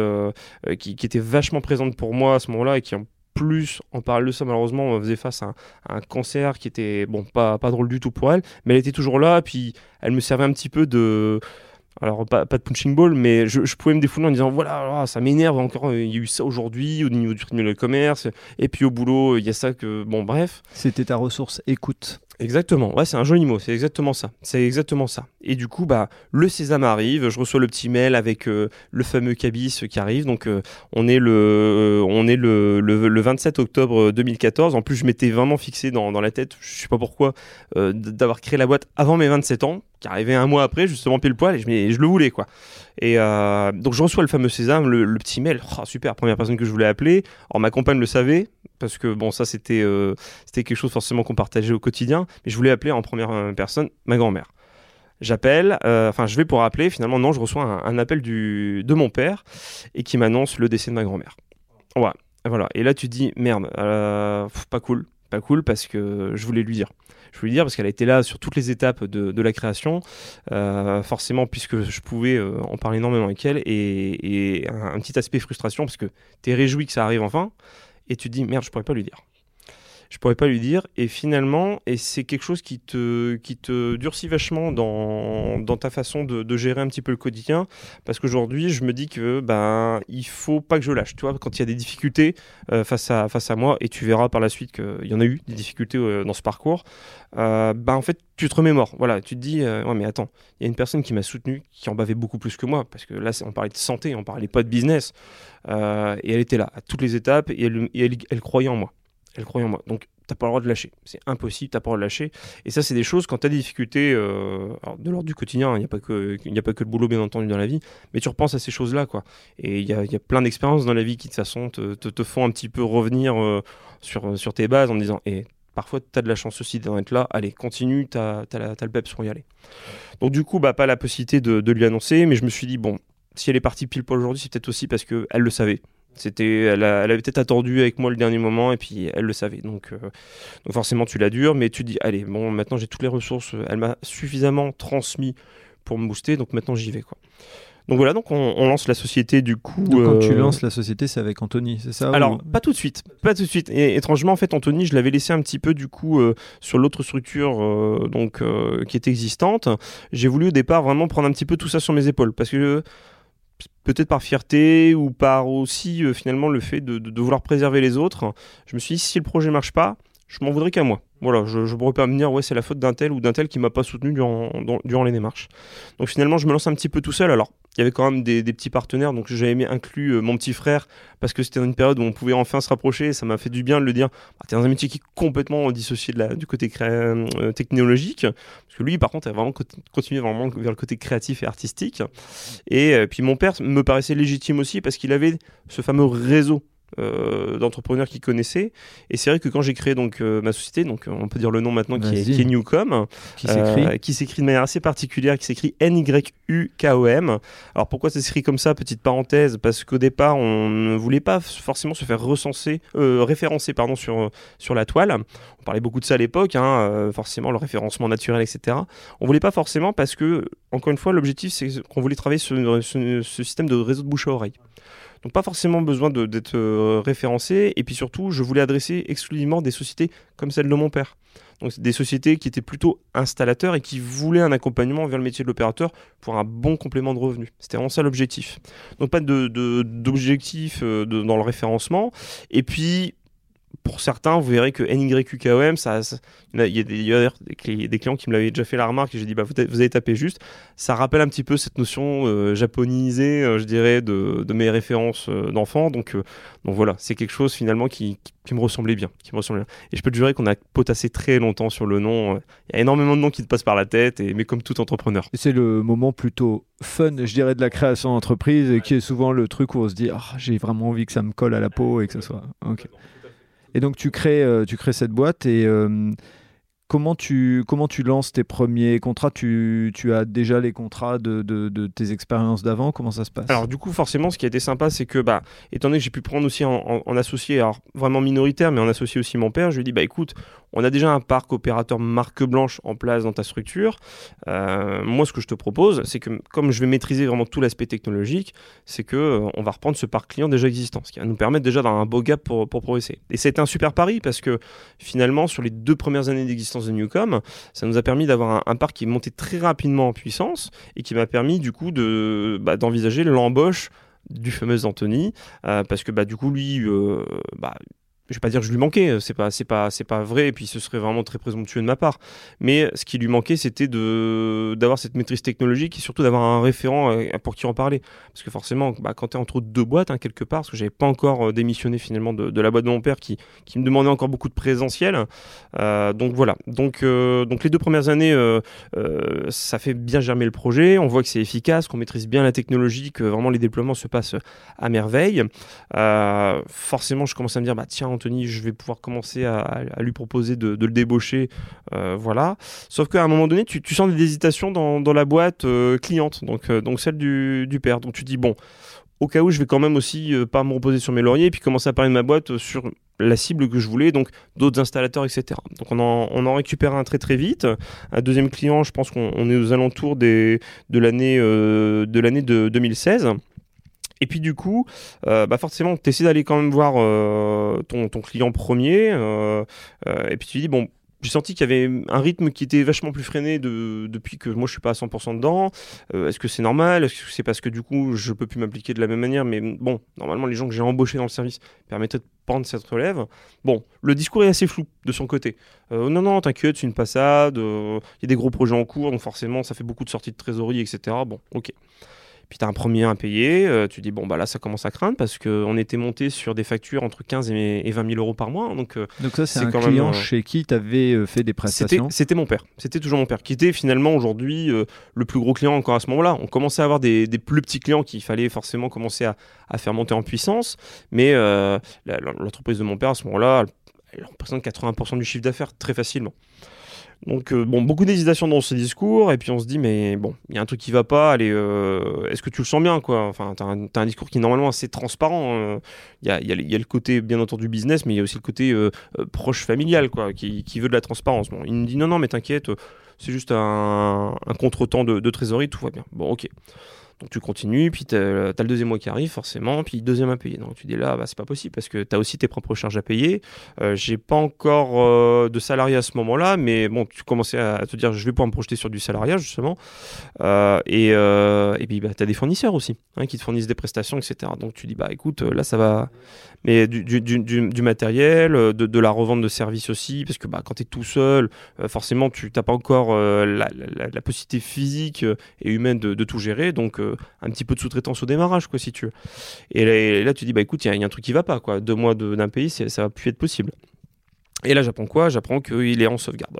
qui, était vachement présente pour moi à ce moment-là et qui en plus, en parallèle de ça, malheureusement, on faisait face à un, cancer qui était, bon, pas, pas drôle du tout pour elle, mais elle était toujours là, puis elle me servait un petit peu de, alors pas, de punching ball, mais je, pouvais me défouler en disant voilà, ça m'énerve encore, il y a eu ça aujourd'hui au niveau du tribunal de commerce, et puis au boulot, il y a ça que. Bon, bref. C'était ta ressource écoute. Exactement, ouais, c'est un joli mot, c'est exactement ça. C'est exactement ça. Et du coup, bah, le sésame arrive, je reçois le petit mail avec euh, le fameux cabis qui arrive. Donc, euh, on est, le, euh, on est le, le, 27 octobre 2014. En plus, je m'étais vraiment fixé dans, dans, la tête, je sais pas pourquoi, d'avoir créé la boîte avant mes 27 ans, qui arrivait un mois après, justement pile poil, et je, je le voulais, quoi. Et donc, je reçois le fameux sésame, le, petit mail, oh, super, première personne que je voulais appeler. Alors, ma compagne le savait, parce que bon, ça c'était c'était quelque chose forcément qu'on partageait au quotidien, mais je voulais appeler en première personne ma grand-mère. J'appelle, enfin je vais pour appeler, finalement non, je reçois un, appel de mon père et qui m'annonce le décès de ma grand-mère. Voilà. Et là tu te dis merde, pas cool, pas cool parce que je voulais lui dire. Je voulais dire parce qu'elle a été là sur toutes les étapes de, la création, euh, forcément puisque je pouvais euh, en parler énormément avec elle et, un, petit aspect frustration parce que tu es réjoui que ça arrive enfin et tu te dis merde je pourrais pas lui dire je pourrais pas lui dire. Et finalement, et c'est quelque chose qui te, qui te durcit vachement dans, dans ta façon de, gérer un petit peu le quotidien. Parce qu'aujourd'hui, je me dis que ben, il faut pas que je lâche. Tu quand il y a des difficultés euh, face, à, face à moi, et tu verras par la suite qu'il y en a eu des difficultés euh, dans ce parcours, euh, ben, en fait, tu te remémores. Voilà, tu te dis, ouais, mais attends, il y a une personne qui m'a soutenu, qui en bavait beaucoup plus que moi. Parce que là, on parlait de santé, on parlait pas de business. et elle était là à toutes les étapes et elle, elle, elle croyait en moi elle croyait en moi. Donc, t'as pas le droit de lâcher. C'est impossible, t'as pas le droit de lâcher. Et ça, c'est des choses, quand tu as des difficultés, euh, de l'ordre du quotidien, il n'y a, pas que, a pas que le boulot, bien entendu, dans la vie, mais tu repenses à ces choses-là, quoi. Et il y a, y a, plein d'expériences dans la vie qui, de toute façon, te, te, font un petit peu revenir euh, sur, sur tes bases en disant, et eh, parfois, tu as de la chance aussi d'être là, allez, continue, tu as, le peps pour y aller. Donc, du coup, bah, pas la possibilité de, de lui annoncer, mais je me suis dit, bon, si elle est partie pile poil aujourd'hui, c'est peut-être aussi parce qu'elle le savait. C'était, elle, avait peut-être attendu avec moi le dernier moment et puis elle le savait. Donc, euh, donc forcément, tu la dures, mais tu dis, allez, bon, maintenant j'ai toutes les ressources. Elle m'a suffisamment transmis pour me booster, donc maintenant j'y vais, quoi. Donc voilà, donc on, lance la société du coup. Donc quand tu euh, lances la société, c'est avec Anthony, c'est ça Alors pas tout de suite, pas tout de suite. Et étrangement, en fait, Anthony, je l'avais laissé un petit peu du coup euh, sur l'autre structure donc qui est existante. J'ai voulu au départ vraiment prendre un petit peu tout ça sur mes épaules parce que peut-être par fierté ou par aussi euh, finalement le fait de, vouloir préserver les autres, je me suis dit si le projet marche pas, je m'en voudrais qu'à moi. Voilà, je ne pourrais pas me dire ouais c'est la faute d'un tel ou d'un tel qui m'a pas soutenu durant, durant les démarches. Donc finalement je me lance un petit peu tout seul. Alors il y avait quand même des, petits partenaires, donc j'avais mis inclus euh, mon petit frère parce que c'était une période où on pouvait enfin se rapprocher. Et ça m'a fait du bien de le dire. Bah, tu es dans un métier qui est complètement dissocié du côté euh, technologique, parce que lui par contre a vraiment continué vraiment vers le côté créatif et artistique. Et euh, puis mon père me paraissait légitime aussi parce qu'il avait ce fameux réseau euh, d'entrepreneurs qui connaissaient. Et c'est vrai que quand j'ai créé donc euh, ma société, donc euh, on peut dire le nom maintenant qui est, Newcom, qui s'écrit de manière assez particulière, qui s'écrit N-Y-U-K-O-M. Alors pourquoi ça s'écrit comme ça Petite parenthèse, parce qu'au départ on ne voulait pas forcément se faire recenser, référencer pardon sur sur la toile. On parlait beaucoup de ça à l'époque, hein, forcément le référencement naturel, etc. On voulait pas forcément parce que encore une fois l'objectif c'est qu'on voulait travailler sur ce système de réseau de bouche à oreille. Donc pas forcément besoin d'être euh, référencé. Et puis surtout, je voulais adresser exclusivement des sociétés comme celle de mon père. Donc des sociétés qui étaient plutôt installateurs et qui voulaient un accompagnement vers le métier de l'opérateur pour un bon complément de revenus. C'était vraiment ça l'objectif. Donc pas d'objectif de, dans le référencement. Et puis pour certains, vous verrez que NYQKOM, ça, il y a des, des, clients qui me l'avaient déjà fait la remarque et j'ai dit bah, vous, avez tapé juste. Ça rappelle un petit peu cette notion euh, japonisée, euh, je dirais, de, mes références euh, d'enfants. Donc, donc voilà, c'est quelque chose finalement qui, me ressemblait bien. Et je peux te jurer qu'on a potassé très longtemps sur le nom. Il y a énormément de noms qui te passent par la tête, et, mais comme tout entrepreneur. C'est le moment plutôt fun, je dirais, de la création d'entreprise, qui est souvent le truc où on se dit ah, j'ai vraiment envie que ça me colle à la peau et que ce soit. Ok. Et donc tu crées, euh, tu crées cette boîte et euh, comment tu, comment tu lances tes premiers contrats? Tu, tu, as déjà les contrats de, de, tes expériences d'avant? Comment ça se passe? Alors du coup forcément ce qui a été sympa c'est que bah, étant donné que j'ai pu prendre aussi en, en, associé, alors vraiment minoritaire mais en associé aussi mon père, je lui ai dit bah écoute on a déjà un parc opérateur marque blanche en place dans ta structure. Euh, moi, ce que je te propose, c'est que comme je vais maîtriser vraiment tout l'aspect technologique, c'est que euh, on va reprendre ce parc client déjà existant, ce qui va nous permettre déjà d'avoir un beau gap pour, progresser. Et c'était un super pari parce que finalement, sur les deux premières années d'existence de Newcom, ça nous a permis d'avoir un, parc qui est monté très rapidement en puissance et qui m'a permis du coup bah, d'envisager l'embauche du fameux Anthony euh, parce que bah du coup lui bah, je vais pas dire que je lui manquais, euh, c'est pas pas vrai et puis ce serait vraiment très présomptueux de ma part. Mais ce qui lui manquait c'était d'avoir cette maîtrise technologique et surtout d'avoir un référent euh, pour qui en parler parce que forcément bah, quand tu es entre deux boîtes hein, quelque part parce que j'avais pas encore euh, démissionné finalement de, la boîte de mon père qui me demandait encore beaucoup de présentiel. Donc voilà. Donc donc les deux premières années ça fait bien germer le projet, on voit que c'est efficace, qu'on maîtrise bien la technologie, que vraiment les déploiements se passent à merveille. forcément, je commence à me dire bah tiens Anthony, je vais pouvoir commencer à, lui proposer de, le débaucher. voilà. Sauf qu'à un moment donné, tu, sens des hésitations dans, la boîte cliente, donc, donc celle du, père. Donc tu dis, bon, au cas où je vais quand même aussi pas me reposer sur mes lauriers et puis commencer à parler de ma boîte sur la cible que je voulais, donc d'autres installateurs, etc. Donc on en, récupère un très très vite. Un deuxième client, je pense qu'on est aux alentours de l'année euh, de l'année de 2016. Et puis du coup, euh, bah forcément, tu essaies d'aller quand même voir euh, ton, ton, client premier. et puis tu dis, bon, j'ai senti qu'il y avait un rythme qui était vachement plus freiné de, depuis que moi je suis pas à 100% dedans. Euh, est-ce que c'est normal? Est-ce que c'est parce que du coup je peux plus m'appliquer de la même manière? Mais bon, normalement les gens que j'ai embauchés dans le service permettraient de prendre cette relève. Bon, le discours est assez flou de son côté. Euh, non, non, t'inquiète, c'est une passade. Euh, il y a des gros projets en cours, donc forcément ça fait beaucoup de sorties de trésorerie, etc. Bon, ok. Puis tu as un premier impayé, euh, tu dis bon bah là ça commence à craindre parce qu'on était monté sur des factures entre 15 et 20 000 euros par mois. Donc, euh, donc ça c'est un client chez qui tu avais fait des prestations C'était mon père, c'était toujours mon père, qui était finalement aujourd'hui euh, le plus gros client encore à ce moment-là. On commençait à avoir des, plus petits clients qu'il fallait forcément commencer à, à, faire monter en puissance, mais l'entreprise de mon père à ce moment-là, elle représente 80% du chiffre d'affaires très facilement. Donc, euh, bon, beaucoup d'hésitation dans ce discours, et puis on se dit, mais bon, il y a un truc qui va pas, allez, euh, est-ce que tu le sens bien, quoi? Enfin, t'as un, discours qui est normalement assez transparent. Hein. Il y, a, le côté, bien entendu, business, mais il y a aussi le côté euh, proche familial, quoi, qui, veut de la transparence. Il me dit, non, non, mais t'inquiète, c'est juste un, un contretemps de trésorerie, tout va bien. Bon, ok. Donc tu continues, puis tu as, le deuxième mois qui arrive forcément, puis deuxième à payer. Donc tu dis là, bah, c'est pas possible parce que tu as aussi tes propres charges à payer. Euh, j'ai pas encore euh, de salarié à ce moment-là, mais bon, tu commençais à, te dire je vais pouvoir me projeter sur du salariat justement. Euh, et, et, puis bah, tu as des fournisseurs aussi hein, qui te fournissent des prestations, etc. Donc tu dis bah écoute, là ça va. Mais du, matériel, de, de, la revente de services aussi, parce que bah, quand tu es tout seul, forcément tu n'as pas encore la, la, possibilité physique et humaine de, de tout gérer. Donc un petit peu de sous-traitance au démarrage, quoi, si tu veux. Et là, tu dis, bah écoute, il y, a un truc qui va pas, quoi. Deux mois d'un pays, ça va plus être possible. Et là, j'apprends quoi? J'apprends qu'il est en sauvegarde.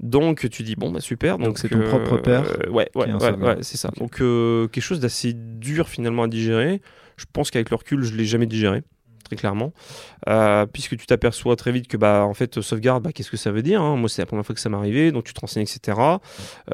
Donc tu dis bon bah super. Donc c'est ton propre père. Euh, ouais ouais ouais, c'est ça. Donc euh, quelque chose d'assez dur finalement à digérer. Je pense qu'avec le recul je l'ai jamais digéré très clairement, euh, puisque tu t'aperçois très vite que bah en fait sauvegarde, bah, qu'est-ce que ça veut dire hein? Moi c'est la première fois que ça m'est arrivé, donc tu te renseignes, etc.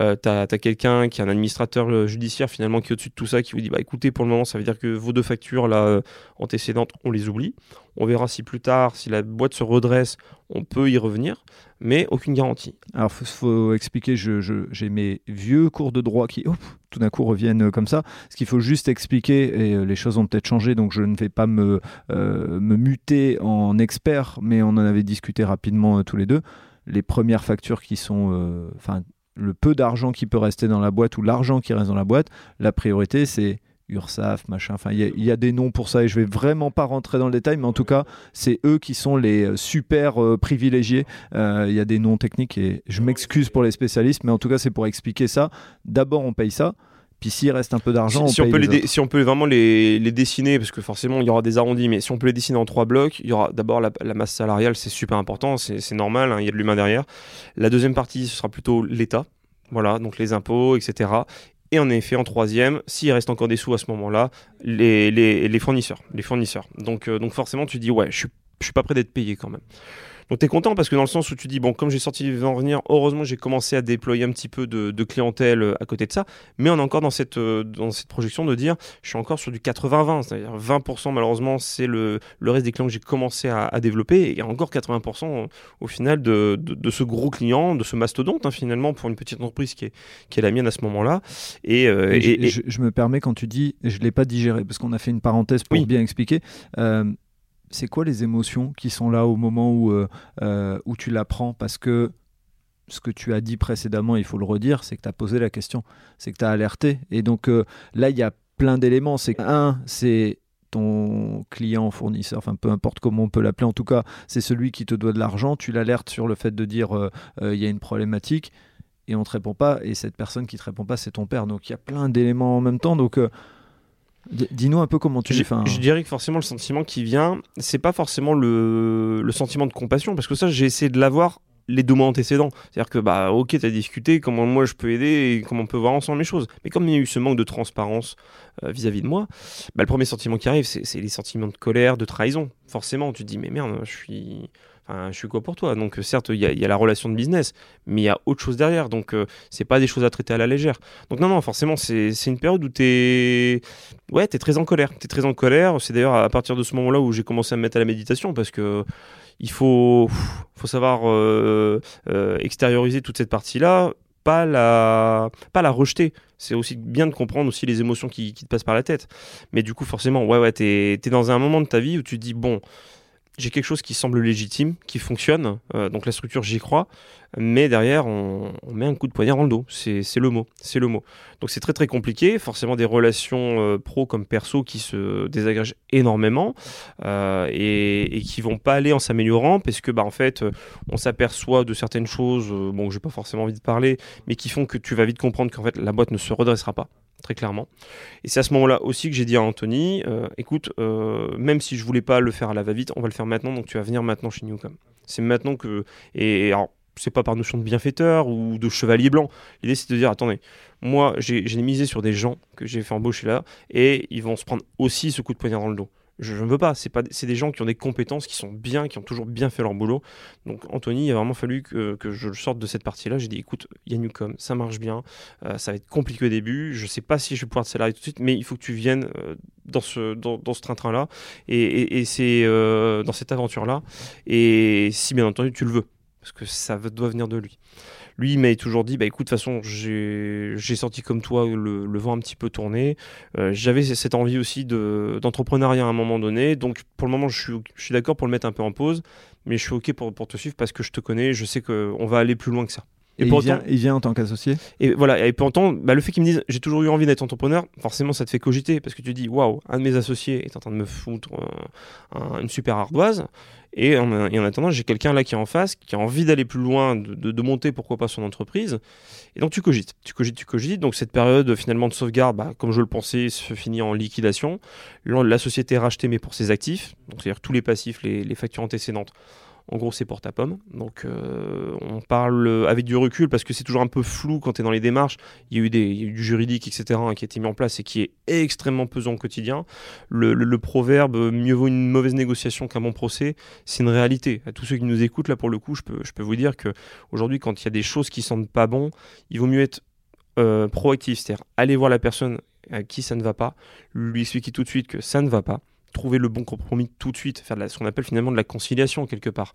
Euh, tu as, quelqu'un qui est un administrateur euh, judiciaire finalement qui est au-dessus de tout ça, qui vous dit bah écoutez pour le moment ça veut dire que vos deux factures là euh, antécédentes on les oublie. On verra si plus tard, si la boîte se redresse, on peut y revenir, mais aucune garantie. Alors, il faut, expliquer, j'ai mes vieux cours de droit qui, tout d'un coup, reviennent euh, comme ça. Ce qu'il faut juste expliquer, et euh, les choses ont peut-être changé, donc je ne vais pas me, euh, me muter en expert, mais on en avait discuté rapidement tous les deux. Les premières factures qui sont, enfin, le peu d'argent qui peut rester dans la boîte ou l'argent qui reste dans la boîte, la priorité, c'est URSAF, machin. Enfin, il y, a des noms pour ça et je vais vraiment pas rentrer dans le détail, mais en tout cas, c'est eux qui sont les euh, super euh, privilégiés. Euh, il y a des noms techniques et je m'excuse pour les spécialistes, mais en tout cas, c'est pour expliquer ça. D'abord, on paye ça. Puis s'il reste un peu d'argent, si, on, peut les, si on peut vraiment les, dessiner, parce que forcément il y aura des arrondis, mais si on peut les dessiner en trois blocs, il y aura d'abord la, masse salariale, c'est super important, c'est normal, hein, il y a de l'humain derrière. La deuxième partie, ce sera plutôt l'État, voilà, donc les impôts, etc. Et en effet, en troisième, s'il reste encore des sous à ce moment-là, les, fournisseurs. Euh, donc forcément, tu dis, ouais, je suis, je suis pas prêt d'être payé quand même. Donc tu es content parce que dans le sens où tu dis, bon, comme j'ai sorti en venir, heureusement j'ai commencé à déployer un petit peu de, clientèle euh, à côté de ça, mais on est encore dans cette, euh, dans cette projection de dire, je suis encore sur du 80-20, c'est-à-dire 20% malheureusement c'est le, le reste des clients que j'ai commencé à, développer, et encore 80% au final de, de, ce gros client, de ce mastodonte hein, finalement pour une petite entreprise qui est, qui est la mienne à ce moment-là. Et, euh, je, me permets quand tu dis, je ne l'ai pas digéré, parce qu'on a fait une parenthèse pour bien expliquer c'est quoi les émotions qui sont là au moment où, euh, euh, où tu l'apprends? Parce que ce que tu as dit précédemment, il faut le redire, c'est que tu as posé la question, c'est que tu as alerté. Et donc euh, là, il y a plein d'éléments. C'est un, c'est ton client, fournisseur, enfin peu importe comment on peut l'appeler, en tout cas, c'est celui qui te doit de l'argent. Tu l'alertes sur le fait de dire il y a une problématique et on te répond pas. Et cette personne qui te répond pas, c'est ton père. Donc il y a plein d'éléments en même temps. Donc Dis-nous un peu comment tu je, je dirais que forcément le sentiment qui vient, c'est pas forcément le, le, sentiment de compassion, parce que ça j'ai essayé de l'avoir les deux mois antécédents. C'est-à-dire que, bah, ok, tu as discuté, comment moi je peux aider et comment on peut voir ensemble les choses. Mais comme il y a eu ce manque de transparence euh, vis-à-vis de moi, bah, le premier sentiment qui arrive, c'est les sentiments de colère, de trahison. Forcément, tu te dis, mais merde, je suis je suis quoi pour toi? Donc, certes, il y, a la relation de business, mais il y a autre chose derrière. Donc, euh, c'est pas des choses à traiter à la légère. Donc, non, non, forcément, c'est une période où tu es. Ouais, très en colère. Tu es très en colère. C'est d'ailleurs à partir de ce moment-là où j'ai commencé à me mettre à la méditation parce que il faut, faut savoir euh, euh, extérioriser toute cette partie-là, pas la, pas la rejeter. C'est aussi bien de comprendre aussi les émotions qui, qui, te passent par la tête. Mais du coup, forcément, ouais, ouais, t'es es dans un moment de ta vie où tu te dis, bon, j'ai quelque chose qui semble légitime, qui fonctionne, euh, donc la structure j'y crois, mais derrière on, met un coup de poignard dans le dos, c'est le mot, c'est le mot. Donc c'est très très compliqué, forcément des relations euh, pro comme perso qui se désagrègent énormément euh, et, et, qui vont pas aller en s'améliorant parce que bah en fait on s'aperçoit de certaines choses, bon j'ai pas forcément envie de parler, mais qui font que tu vas vite comprendre qu'en fait la boîte ne se redressera pas très clairement. Et c'est à ce moment-là aussi que j'ai dit à Anthony, euh, écoute, euh, même si je voulais pas le faire à la va-vite, on va le faire maintenant, donc tu vas venir maintenant chez Newcom. C'est maintenant que... Et, alors, c'est pas par notion de bienfaiteur ou de chevalier blanc. L'idée, c'est de dire, attendez, moi, j'ai misé sur des gens que j'ai fait embaucher là, et ils vont se prendre aussi ce coup de poignard dans le dos je ne veux pas. C'est des gens qui ont des compétences, qui sont bien, qui ont toujours bien fait leur boulot. Donc Anthony, il a vraiment fallu que, que je sorte de cette partie-là. J'ai dit, écoute, Yanucom, ça marche bien, euh, ça va être compliqué au début. Je sais pas si je vais pouvoir te salarier tout de suite, mais il faut que tu viennes euh, dans ce dans, dans ce train-train-là et, et, c'est euh, dans cette aventure-là. Et si bien entendu tu le veux, parce que ça doit venir de lui. Lui, il m'a toujours dit, bah écoute, de toute façon, j'ai senti comme toi le, vent un petit peu tourner. Euh, j'avais cette envie aussi d'entrepreneuriat à un moment donné. Donc pour le moment, je suis, je suis d'accord pour le mettre un peu en pause, mais je suis OK pour, pour te suivre parce que je te connais, je sais qu'on va aller plus loin que ça. Et, il, vient, il, vient, en tant qu'associé? Et voilà, et pourtant, bah, le fait qu'il me dise j'ai toujours eu envie d'être entrepreneur, forcément ça te fait cogiter parce que tu dis waouh, un de mes associés est en train de me foutre euh, une super ardoise. Et en, en attendant, j'ai quelqu'un là qui est en face, qui a envie d'aller plus loin, de, de, monter pourquoi pas son entreprise. Et donc tu cogites, tu cogites, tu cogites. Donc cette période finalement de sauvegarde, bah, comme je le pensais, se finit en liquidation. La société est rachetée mais pour ses actifs, donc c'est-à-dire tous les passifs, les, les factures antécédentes en gros, c'est porte à pomme. Donc, euh, on parle avec du recul parce que c'est toujours un peu flou quand tu es dans les démarches. Il y a eu, du juridique, etc., hein, qui a été mis en place et qui est extrêmement pesant au quotidien. Le, proverbe mieux vaut une mauvaise négociation qu'un bon procès, c'est une réalité. À tous ceux qui nous écoutent, là, pour le coup, je peux, vous dire qu'aujourd'hui, quand il y a des choses qui sentent pas bon, il vaut mieux être euh, proactif, c'est-à-dire aller voir la personne à qui ça ne va pas, lui expliquer tout de suite que ça ne va pas trouver le bon compromis tout de suite, faire ce qu'on appelle finalement de la conciliation quelque part.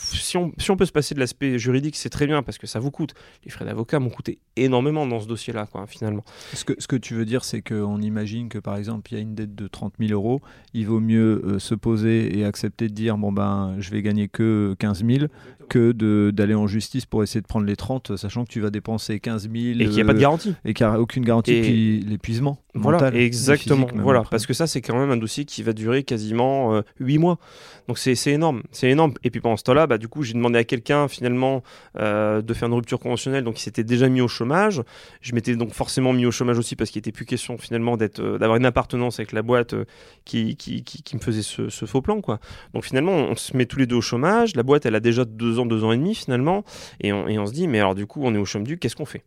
Si on, si on peut se passer de l'aspect juridique, c'est très bien parce que ça vous coûte. Les frais d'avocat m'ont coûté énormément dans ce dossier-là, quoi, finalement. Ce que, ce que tu veux dire, c'est qu'on imagine que par exemple, il y a une dette de 30 000 euros, il vaut mieux euh, se poser et accepter de dire bon ben, je vais gagner que 15 000 que d'aller en justice pour essayer de prendre les 30, sachant que tu vas dépenser 15 000. Et qu'il n'y a pas de garantie. Et qu'il n'y a aucune garantie, et puis l'épuisement. Voilà, exactement. voilà, parce que ça, c'est quand même un dossier qui va durer quasiment euh, 8 mois. Donc c'est énorme, c'est énorme. Et puis pendant ce temps-là, bah, du coup, j'ai demandé à quelqu'un finalement euh, de faire une rupture conventionnelle, donc il s'était déjà mis au chômage. Je m'étais donc forcément mis au chômage aussi parce qu'il n'était plus question finalement euh, d'avoir une appartenance avec la boîte euh, qui, qui, qui, me faisait ce, ce, faux plan. Quoi. Donc finalement, on se met tous les deux au chômage. La boîte, elle a déjà deux deux ans et demi finalement, et on, se dit, mais alors du coup, on est au chômage du, qu'est-ce qu'on fait?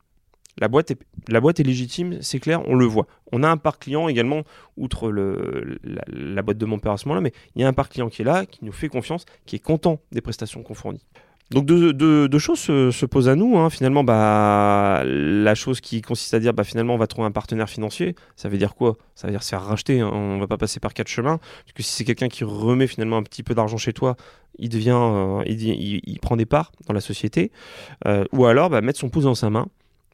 La boîte, est, légitime, c'est clair, on le voit. On a un parc client également, outre la, boîte de mon père à ce moment-là, mais il y a un parc client qui est là, qui nous fait confiance, qui est content des prestations qu'on fournit. Donc deux, choses se, posent à nous. Hein. Finalement, bah, la chose qui consiste à dire, bah, finalement, on va trouver un partenaire financier. Ça veut dire quoi? Ça veut dire se faire racheter. Hein. On va pas passer par quatre chemins. Parce que si c'est quelqu'un qui remet finalement un petit peu d'argent chez toi, il devient, euh, il, prend des parts dans la société. Euh, ou alors, bah, mettre son pouce dans sa main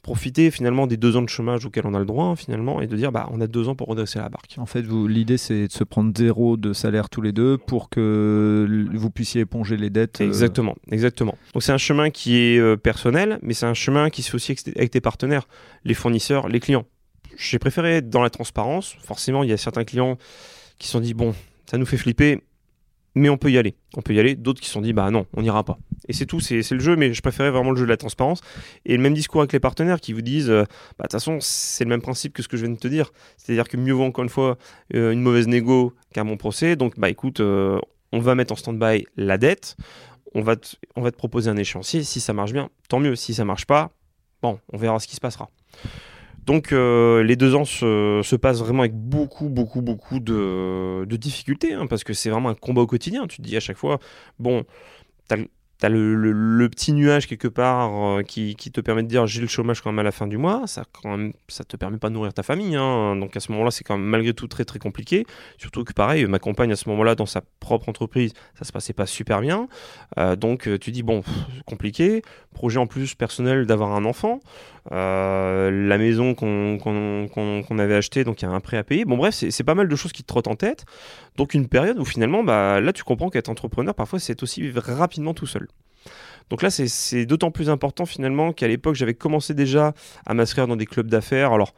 profiter finalement des deux ans de chômage auxquels on a le droit hein, finalement et de dire bah on a deux ans pour redresser la barque. En fait, l'idée c'est de se prendre zéro de salaire tous les deux pour que vous puissiez éponger les dettes. Euh. Exactement, exactement. Donc c'est un chemin qui est euh, personnel, mais c'est un chemin qui se fait aussi avec tes partenaires, les fournisseurs, les clients. J'ai préféré être dans la transparence. Forcément, il y a certains clients qui se sont dit bon, ça nous fait flipper, mais on peut y aller. On peut y aller. D'autres qui se sont dit, bah non, on n'ira pas. Et c'est tout, c'est le jeu, mais je préférais vraiment le jeu de la transparence. Et le même discours avec les partenaires qui vous disent, euh, bah de toute façon, c'est le même principe que ce que je viens de te dire. C'est-à-dire que mieux vaut encore une fois euh, une mauvaise négo qu'un bon procès. Donc, bah écoute, euh, on va mettre en stand-by la dette on va, te, on va te proposer un échéancier. Si ça marche bien, tant mieux. Si ça marche pas, bon, on verra ce qui se passera. Donc euh, les deux ans se, passent vraiment avec beaucoup, beaucoup, beaucoup de, difficultés, hein, parce que c'est vraiment un combat au quotidien. Tu te dis à chaque fois, bon, t'as as le, petit nuage quelque part euh, qui, te permet de dire j'ai le chômage quand même à la fin du mois, ça quand même ça te permet pas de nourrir ta famille, hein. donc à ce moment-là c'est quand même malgré tout très très compliqué, surtout que pareil ma compagne à ce moment-là dans sa propre entreprise ça se passait pas super bien, euh, donc euh, tu dis bon compliqué, projet en plus personnel d'avoir un enfant, la maison qu'on avait achetée donc il y a un prêt à payer, bon bref c'est pas mal de choses qui te trottent en tête, donc une période où finalement bah, là tu comprends qu'être entrepreneur parfois c'est aussi vivre rapidement tout seul. Donc là, c'est d'autant plus important finalement qu'à l'époque, j'avais commencé déjà à m'inscrire dans des clubs d'affaires. Alors,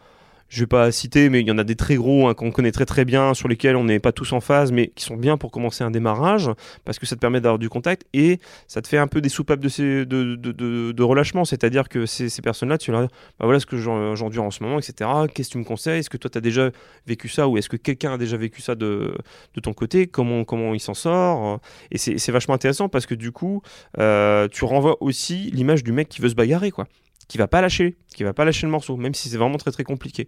je vais pas citer, mais il y en a des très gros hein, qu'on connaît très très bien, sur lesquels on n'est pas tous en phase, mais qui sont bien pour commencer un démarrage, parce que ça te permet d'avoir du contact et ça te fait un peu des soupapes de, relâchement, c'est-à-dire que ces, personnes-là, tu leur dis, bah voilà ce que j'endure en ce moment, etc. Qu'est-ce que tu me conseilles? Est-ce que toi tu as déjà vécu ça ou est-ce que quelqu'un a déjà vécu ça de, de ton côté? Comment, comment il s'en sort? Et c'est vachement intéressant parce que du coup, euh, tu renvoies aussi l'image du mec qui veut se bagarrer, quoi qui va pas lâcher, qui va pas lâcher le morceau, même si c'est vraiment très très compliqué.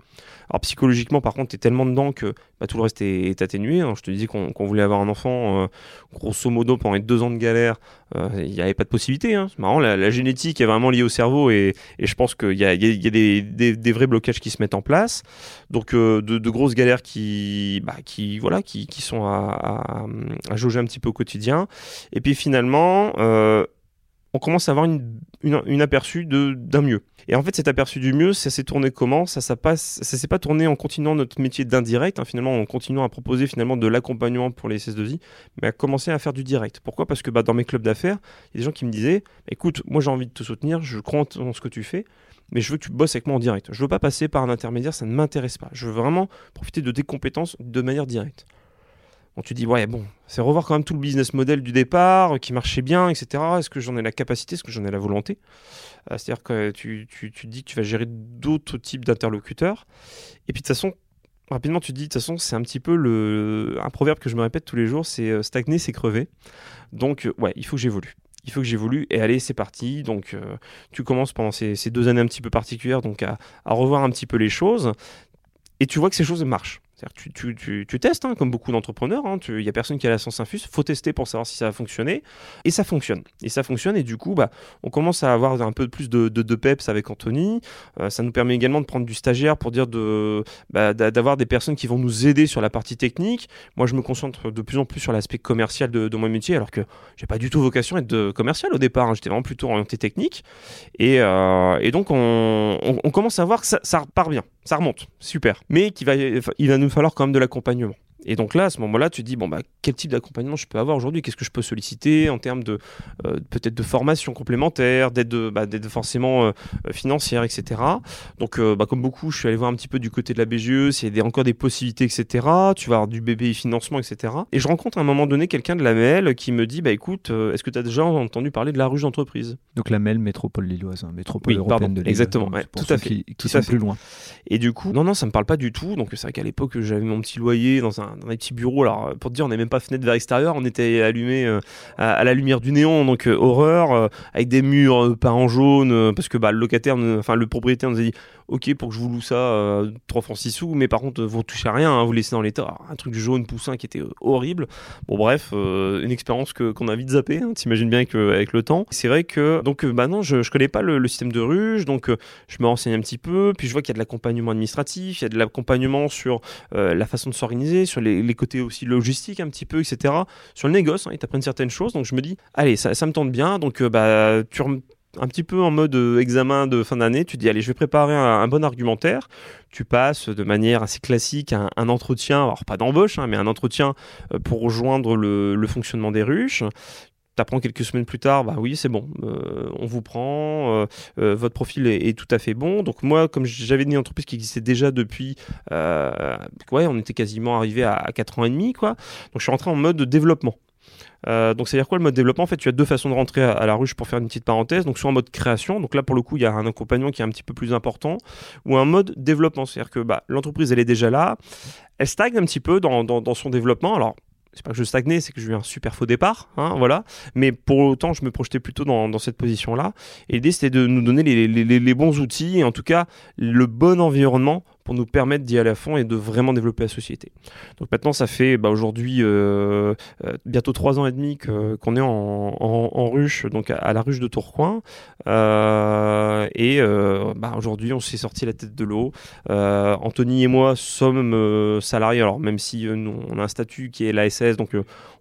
Alors psychologiquement, par contre, es tellement dedans que bah, tout le reste est, atténué. Hein. Je te disais qu'on voulait avoir un enfant, euh, grosso modo, pendant les deux ans de galère, euh, il n'y avait pas de possibilité. Hein. C'est marrant, la, génétique est vraiment liée au cerveau et, je pense qu'il y a, des, vrais blocages qui se mettent en place. Donc euh, de, grosses galères qui, bah, voilà, qui, sont à, à, jauger un petit peu au quotidien. Et puis finalement on commence à avoir une, aperçu d'un mieux. Et en fait, cet aperçu du mieux, ça s'est tourné comment? Ça, ça ça s'est pas tourné en continuant notre métier d'indirect, hein, finalement, en continuant à proposer finalement de l'accompagnement pour les SS2I, mais à commencer à faire du direct. Pourquoi? Parce que bah, dans mes clubs d'affaires, il y a des gens qui me disaient, écoute, moi j'ai envie de te soutenir, je crois en ce que tu fais, mais je veux que tu bosses avec moi en direct. Je veux pas passer par un intermédiaire, ça ne m'intéresse pas. Je veux vraiment profiter de tes compétences de manière directe. Bon, tu dis, ouais, bon, c'est revoir quand même tout le business model du départ, qui marchait bien, etc. Est-ce que j'en ai la capacité? Est-ce que j'en ai la volonté? Euh, C'est-à-dire que tu, tu, tu, dis que tu vas gérer d'autres types d'interlocuteurs. Et puis de toute façon, rapidement, tu te dis, de toute façon, c'est un petit peu un proverbe que je me répète tous les jours, c'est euh, stagner, c'est crever. Donc, euh, ouais, il faut que j'évolue il faut que j'évolue et allez c'est parti donc tu commences pendant ces, ces, deux années un petit peu particulières donc à, revoir un petit peu les choses et tu vois que ces choses marchent tu, testes, hein, comme beaucoup d'entrepreneurs. Hein. Il n'y a personne qui a la sens infuse. faut tester pour savoir si ça va fonctionner. Et ça fonctionne. Et ça fonctionne. Et du coup, bah, on commence à avoir un peu plus de, peps avec Anthony. Euh, ça nous permet également de prendre du stagiaire pour dire bah, d'avoir des personnes qui vont nous aider sur la partie technique. Moi, je me concentre de plus en plus sur l'aspect commercial de, mon métier, alors que j'ai pas du tout vocation à être de commercial au départ. Hein. J'étais vraiment plutôt orienté technique. Et, euh, donc, on, on, commence à voir que ça, ça repart bien. Ça remonte. Super. Mais qu'il va, il va nous falloir quand même de l'accompagnement. Et donc là, à ce moment-là, tu te dis, bon, bah, quel type d'accompagnement je peux avoir aujourd'hui? Qu'est-ce que je peux solliciter en termes de euh, peut-être de formation complémentaire, d'aide bah, forcément euh, euh, financière, etc. Donc, bah, comme beaucoup, je suis allé voir un petit peu du côté de la BGE, s'il y a encore des possibilités, etc. Tu vas avoir du BBI financement, etc. Et je rencontre à un moment donné quelqu'un de la MEL qui me dit, bah écoute, est-ce que tu as déjà entendu parler de la ruche d'entreprise? Donc la MEL, métropole lilloise, hein, métropole oui, européenne de Lille. Exactement, tout à fait. Qui, qui sont plus loin. Et du coup, non, non, ça me parle pas du tout. Donc c'est vrai qu'à l'époque, j'avais mon petit loyer dans un dans un petit bureau. Alors, pour te dire, on n'avait même pas fenêtre vers l'extérieur, on était allumé euh, à, la lumière du néon, donc euh, horreur, euh, avec des murs peints en jaune, parce que bah, le locataire, enfin le propriétaire nous a dit ok pour que je vous loue ça 3 francs 6 sous, mais par contre, vous ne touchez à rien, hein, vous laissez dans l'état. Un truc jaune poussin qui était horrible. Bon, bref, une expérience qu'on a vite zappé, hein, t'imagines bien avec le temps. C'est vrai que, donc, bah non, je, je connais pas le, système de ruche, donc je me renseigne un petit peu, puis je vois qu'il y a de l'accompagnement administratif, il y a de l'accompagnement sur la façon de s'organiser, sur les, côtés aussi logistique un petit peu, etc. Sur le négoce, hein, ils t'apprennent certaines choses. Donc je me dis, allez, ça, me tente bien. Donc euh, bah, tu un petit peu en mode euh, examen de fin d'année, tu dis allez je vais préparer un, bon argumentaire, tu passes de manière assez classique un, entretien, alors pas d'embauche, hein, mais un entretien euh, pour rejoindre le, fonctionnement des ruches, t'apprends quelques semaines plus tard, bah oui, c'est bon, euh, on vous prend, votre profil est, tout à fait bon. Donc moi, comme j'avais une entreprise qui existait déjà depuis, ouais, on était quasiment arrivé à, 4 ans et demi, quoi. Donc je suis rentré en mode développement. Donc c'est-à-dire quoi le mode développement En fait, tu as deux façons de rentrer à, la ruche pour faire une petite parenthèse. Donc soit en mode création, donc là pour le coup il y a un accompagnement qui est un petit peu plus important, ou un mode développement, c'est-à-dire que bah, l'entreprise elle est déjà là, elle stagne un petit peu dans, son développement. Alors c'est pas que je stagnais, c'est que j'ai eu un super faux départ, hein, voilà. Mais pour autant, je me projetais plutôt dans, cette position-là. Et l'idée, c'était de nous donner les, bons outils et en tout cas le bon environnement pour nous permettre d'y aller à fond et de vraiment développer la société. Donc maintenant, ça fait bah, aujourd'hui euh, euh, bientôt trois ans et demi qu'on est en, ruche, donc à, la ruche de Tourcoing. Euh, et bah, aujourd'hui, on s'est sorti la tête de l'eau. Anthony et moi sommes salariés, alors même si nous, on a un statut qui est l'ASS, donc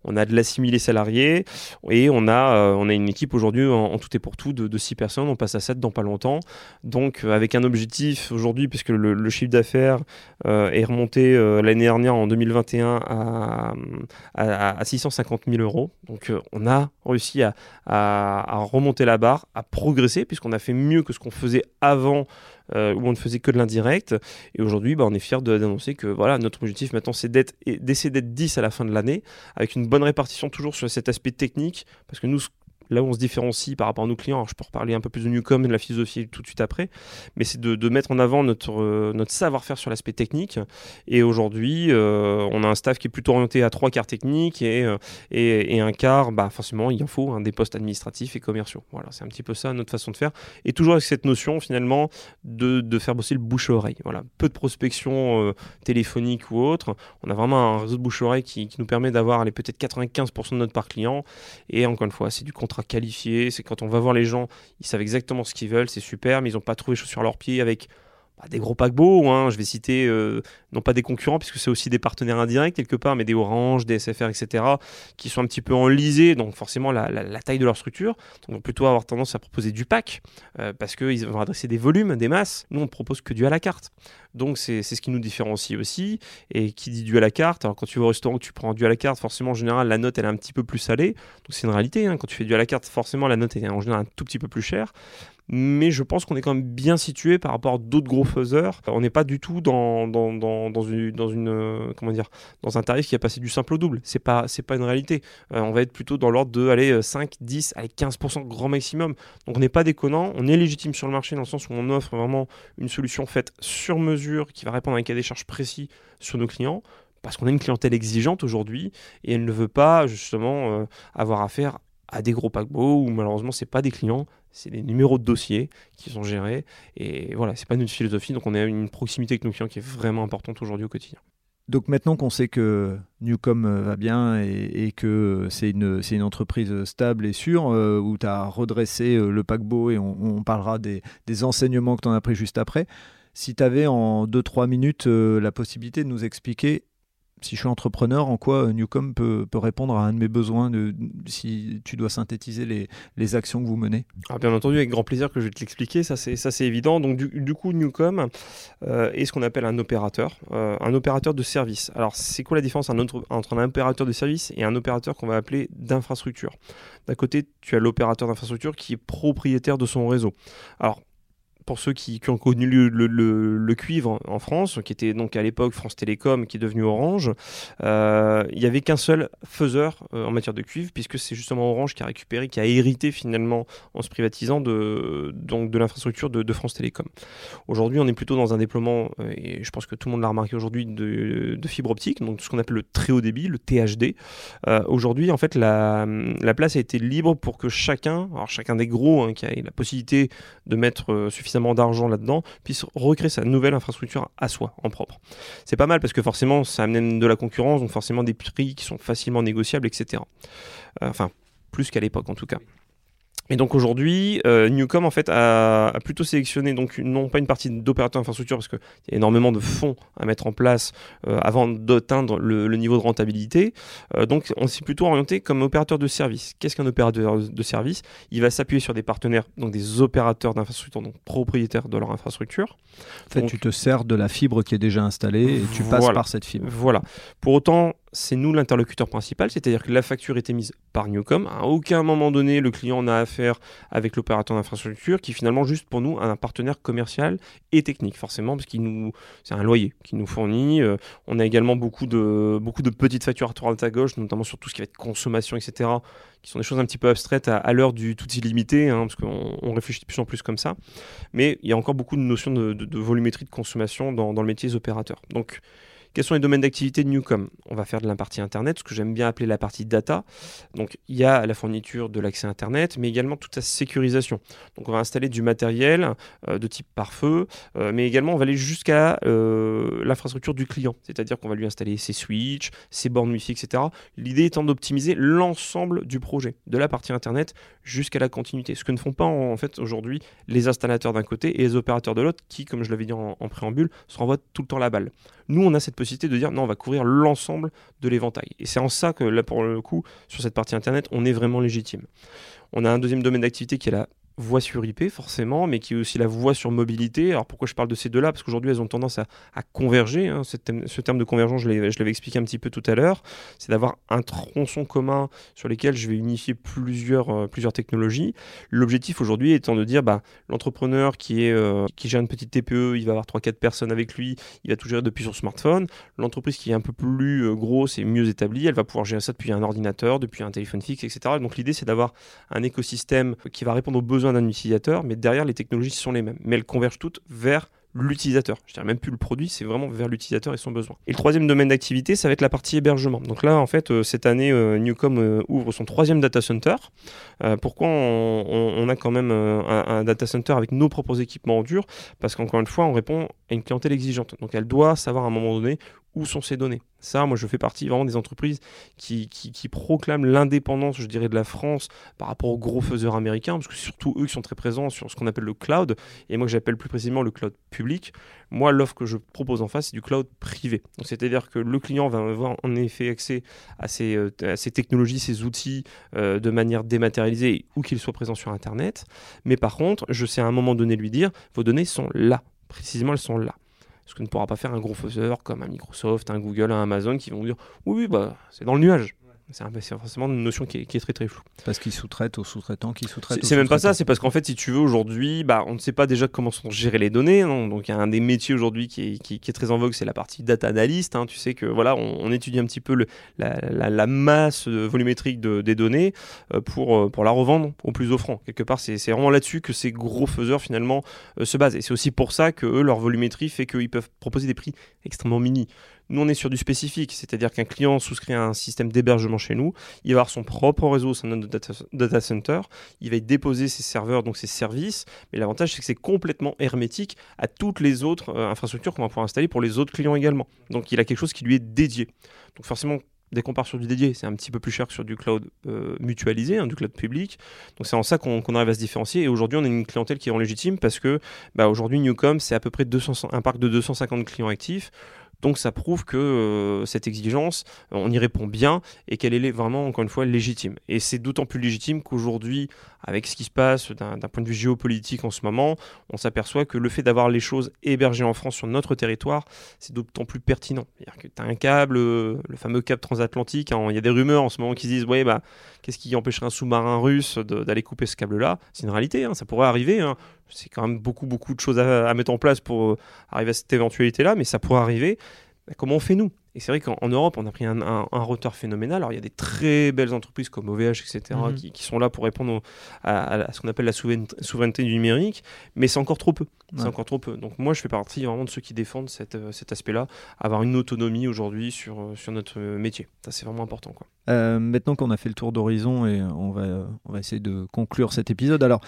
on a de l'assimilé salarié et on a, on a une équipe aujourd'hui en, tout et pour tout de, six personnes. On passe à 7 dans pas longtemps. Donc avec un objectif aujourd'hui, puisque le, chiffre d'affaires euh, est remonté euh, l'année dernière en 2021 à, à, 650 000 euros. Donc euh, on a réussi à, à, remonter la barre, à progresser puisqu'on a fait mieux que ce qu'on faisait avant où on ne faisait que de l'indirect. Et aujourd'hui, bah, on est fier d'annoncer que voilà, notre objectif maintenant, c'est d'essayer d'être 10 à la fin de l'année, avec une bonne répartition toujours sur cet aspect technique, parce que nous, là où on se différencie par rapport à nos clients, je peux reparler un peu plus de Newcom et de la philosophie tout de suite après, mais c'est de, mettre en avant notre, euh, notre savoir-faire sur l'aspect technique. Et aujourd'hui, euh, on a un staff qui est plutôt orienté à trois quarts techniques et, euh, et, un quart, bah, forcément, il en faut hein, des postes administratifs et commerciaux. Voilà, c'est un petit peu ça notre façon de faire. Et toujours avec cette notion finalement de, faire bosser le bouche-oreille. Voilà, peu de prospection téléphonique ou autre. On a vraiment un réseau de bouche-oreille qui, qui nous permet d'avoir peut-être 95% de notre part client. Et encore une fois, c'est du contrat qualifié. C'est quand on va voir les gens, ils savent exactement ce qu'ils veulent, c'est super, mais ils n'ont pas trouvé chaussures à leurs pieds avec bah, des gros paquebots. Hein. Je vais citer euh, non pas des concurrents, puisque c'est aussi des partenaires indirects quelque part, mais des Orange, des SFR, etc., qui sont un petit peu enlisés, donc forcément la, taille de leur structure. Donc plutôt avoir tendance à proposer du pack, euh, parce qu'ils vont adresser des volumes, des masses. Nous, on propose que du à la carte. Donc c'est ce qui nous différencie aussi. Et qui dit du à la carte, alors quand tu vas au restaurant, tu prends du à la carte, forcément en général la note elle est un petit peu plus salée. Donc c'est une réalité. Hein. Quand tu fais du à la carte, forcément la note est en général un tout petit peu plus chère mais je pense qu'on est quand même bien situé par rapport à d'autres gros faiseurs. On n'est pas du tout dans, un tarif qui a passé du simple au double. C'est pas, pas une réalité. Euh, on va être plutôt dans l'ordre de aller 5, 10, allez, 15% grand maximum. Donc on n'est pas déconnant, on est légitime sur le marché dans le sens où on offre vraiment une solution faite sur mesure qui va répondre à un cas des charges précis sur nos clients parce qu'on a une clientèle exigeante aujourd'hui et elle ne veut pas justement euh, avoir affaire à des gros paquebots où malheureusement c'est pas des clients, c'est des numéros de dossiers qui sont gérés et voilà, c'est pas notre philosophie donc on a une proximité avec nos clients qui est vraiment importante aujourd'hui au quotidien. Donc maintenant qu'on sait que Newcom euh, va bien et, que c'est une, une, entreprise stable et sûre, euh, où tu as redressé euh, le paquebot et on, parlera des, des enseignements que tu en as pris juste après, si tu avais en 2-3 minutes la possibilité de nous expliquer si je suis entrepreneur, en quoi euh, Newcom peut, répondre à un de mes besoins de, si tu dois synthétiser les, les actions que vous menez? Ah, Bien entendu, avec grand plaisir que je vais te l'expliquer, ça c'est évident. Donc du, coup, Newcom euh, est ce qu'on appelle un opérateur, euh, un opérateur de service. Alors c'est quoi la différence entre un opérateur de service et un opérateur qu'on va appeler d'infrastructure? D'un côté, tu as l'opérateur d'infrastructure qui est propriétaire de son réseau. Alors pour ceux qui, ont connu le, cuivre en France, qui était donc à l'époque France Télécom, qui est devenu Orange, euh, il n'y avait qu'un seul faiseur euh, en matière de cuivre, puisque c'est justement Orange qui a récupéré, qui a hérité finalement en se privatisant de, de l'infrastructure de, France Télécom. Aujourd'hui, on est plutôt dans un déploiement, euh, et je pense que tout le monde l'a remarqué aujourd'hui, de, fibre optique, donc ce qu'on appelle le très haut débit, le THD. aujourd'hui, en fait, la, place a été libre pour que chacun, alors chacun des gros hein, qui a la possibilité de mettre suffisamment d'argent là-dedans, puisse recréer sa nouvelle infrastructure à soi, en propre. C'est pas mal parce que forcément, ça amène de la concurrence, donc forcément des prix qui sont facilement négociables, etc. Euh, enfin, plus qu'à l'époque en tout cas. Et donc aujourd'hui, euh, Newcom en fait a, plutôt sélectionné donc non pas une partie d'opérateurs d'infrastructure parce qu'il y a énormément de fonds à mettre en place euh, avant d'atteindre le, niveau de rentabilité. Euh, donc on s'est plutôt orienté comme opérateur de service. Qu'est-ce qu'un opérateur de service? Il va s'appuyer sur des partenaires, donc des opérateurs d'infrastructure, donc propriétaires de leur infrastructure. En fait, tu te sers de la fibre qui est déjà installée et tu passes par cette fibre. Voilà. Pour autant, c'est nous l'interlocuteur principal, c'est-à-dire que la facture était mise par Newcom. À aucun moment donné, le client n'a affaire avec l'opérateur d'infrastructure, qui finalement juste pour nous un partenaire commercial et technique, forcément, parce qu'il nous, c'est un loyer qui nous fournit. Euh, on a également beaucoup de, beaucoup de petites factures à droite à gauche, notamment sur tout ce qui va être consommation, etc., qui sont des choses un petit peu abstraites à, l'heure du tout illimité, hein, parce qu'on réfléchit de plus en plus comme ça. Mais il y a encore beaucoup de notions de, volumétrie de consommation dans, dans le métier des opérateurs. Donc, Quels sont les domaines d'activité de Newcom? On va faire de la partie Internet, ce que j'aime bien appeler la partie data. Donc il y a la fourniture de l'accès Internet, mais également toute sa sécurisation. Donc on va installer du matériel euh, de type pare-feu, euh, mais également on va aller jusqu'à euh, l'infrastructure du client, c'est-à-dire qu'on va lui installer ses switches, ses bornes Wi-Fi, etc. L'idée étant d'optimiser l'ensemble du projet, de la partie Internet jusqu'à la continuité. Ce que ne font pas en, fait aujourd'hui les installateurs d'un côté et les opérateurs de l'autre, qui, comme je l'avais dit en, en préambule, se renvoient tout le temps la balle. Nous, on a cette possibilité de dire non, on va couvrir l'ensemble de l'éventail. Et c'est en ça que là, pour le coup, sur cette partie Internet, on est vraiment légitime. On a un deuxième domaine d'activité qui est la voix sur IP forcément, mais qui est aussi la voix sur mobilité. Alors pourquoi je parle de ces deux-là? Parce qu'aujourd'hui elles ont tendance à, converger. Hein. Ce, terme, de convergence, je l'avais expliqué un petit peu tout à l'heure. C'est d'avoir un tronçon commun sur lequel je vais unifier plusieurs, euh, technologies. L'objectif aujourd'hui étant de dire, bah, l'entrepreneur euh, qui gère une petite TPE, il va avoir 3-4 personnes avec lui, il va tout gérer depuis son smartphone. L'entreprise qui est un peu plus euh, grosse et mieux établie, elle va pouvoir gérer ça depuis un ordinateur, depuis un téléphone fixe, etc. Donc l'idée c'est d'avoir un écosystème qui va répondre aux besoins d'un utilisateur, mais derrière les technologies sont les mêmes. Mais elles convergent toutes vers l'utilisateur. Je dirais même plus le produit, c'est vraiment vers l'utilisateur et son besoin. Et le troisième domaine d'activité, ça va être la partie hébergement. Donc là, en fait, euh, cette année, euh, Newcom euh, ouvre son troisième data center. pourquoi on, a quand même un, data center avec nos propres équipements en dur? Parce qu'encore une fois, on répond à une clientèle exigeante. Donc elle doit savoir à un moment donné où sont ces données. Ça, moi, je fais partie vraiment des entreprises qui, proclament l'indépendance, je dirais, de la France par rapport aux gros faiseurs américains, parce que surtout eux qui sont très présents sur ce qu'on appelle le cloud, et moi que j'appelle plus précisément le cloud public. Moi, l'offre que je propose en face, c'est du cloud privé. C'est-à-dire que le client va avoir en effet accès à ces, euh, technologies, ces outils euh, de manière dématérialisée, ou qu'il soit présent sur Internet. Mais par contre, je sais à un moment donné lui dire, vos données sont là. Précisément, elles sont là. Ce que ne pourra pas faire un gros faiseur comme un Microsoft, un Google, un Amazon qui vont dire oui, oui bah, c'est dans le nuage. C'est forcément une notion qui est, très très floue. Parce qu'ils sous-traitent aux sous-traitants qui sous-traitent. C'est même pas ça, c'est parce qu'en fait, si tu veux, aujourd'hui, bah, on ne sait pas déjà comment sont gérées les données. Hein. donc, il y a un des métiers aujourd'hui qui est, qui, est, très en vogue, c'est la partie data analyst. Hein. tu sais que voilà, on, étudie un petit peu le, la, masse volumétrique de, des données euh, pour, euh, pour la revendre au plus offrant. Quelque part, c'est vraiment là-dessus que ces gros faiseurs finalement euh, se basent. Et c'est aussi pour ça que eux, leur volumétrie fait qu'ils peuvent proposer des prix extrêmement mini. Nous, on est sur du spécifique, c'est-à-dire qu'un client souscrit à un système d'hébergement chez nous, il va avoir son propre réseau de notre data, center, il va y déposer ses serveurs, donc ses services, mais l'avantage, c'est que c'est complètement hermétique à toutes les autres euh, infrastructures qu'on va pouvoir installer pour les autres clients également. Donc, il a quelque chose qui lui est dédié. Donc, forcément, dès qu'on part sur du dédié, c'est un petit peu plus cher que sur du cloud euh, mutualisé, hein, du cloud public. Donc c'est en ça qu'on arrive à se différencier. Et aujourd'hui, on a une clientèle qui est en légitime parce que bah, aujourd'hui, Newcom, c'est à peu près 200, un parc de 250 clients actifs. Donc ça prouve que euh, cette exigence, on y répond bien et qu'elle est vraiment, encore une fois, légitime. Et c'est d'autant plus légitime qu'aujourd'hui, avec ce qui se passe d'un point de vue géopolitique en ce moment, on s'aperçoit que le fait d'avoir les choses hébergées en France sur notre territoire, c'est d'autant plus pertinent. C'est-à-dire que tu as un câble, euh, le fameux câble transatlantique, hein, il y a des rumeurs en ce moment qui disent, ouais, bah, qu'est-ce qui empêcherait un sous-marin russe d'aller couper ce câble-là? C'est une réalité, hein, ça pourrait arriver. Hein. C'est quand même beaucoup, beaucoup de choses à, mettre en place pour euh, arriver à cette éventualité-là, mais ça pourrait arriver. Bah, comment on fait nous? Et c'est vrai qu'en Europe, on a pris un, un, retard phénoménal. Alors, il y a des très belles entreprises comme OVH, etc., mhm. qui, sont là pour répondre à, ce qu'on appelle la souveraineté, du numérique, mais c'est encore trop peu. C'est encore trop peu. Donc, moi, je fais partie vraiment de ceux qui défendent cette, euh, cet aspect-là, avoir une autonomie aujourd'hui sur, euh, sur notre métier. Ça, c'est vraiment important. Quoi. Euh, maintenant qu'on a fait le tour d'horizon et on va, on va essayer de conclure cet épisode. Alors,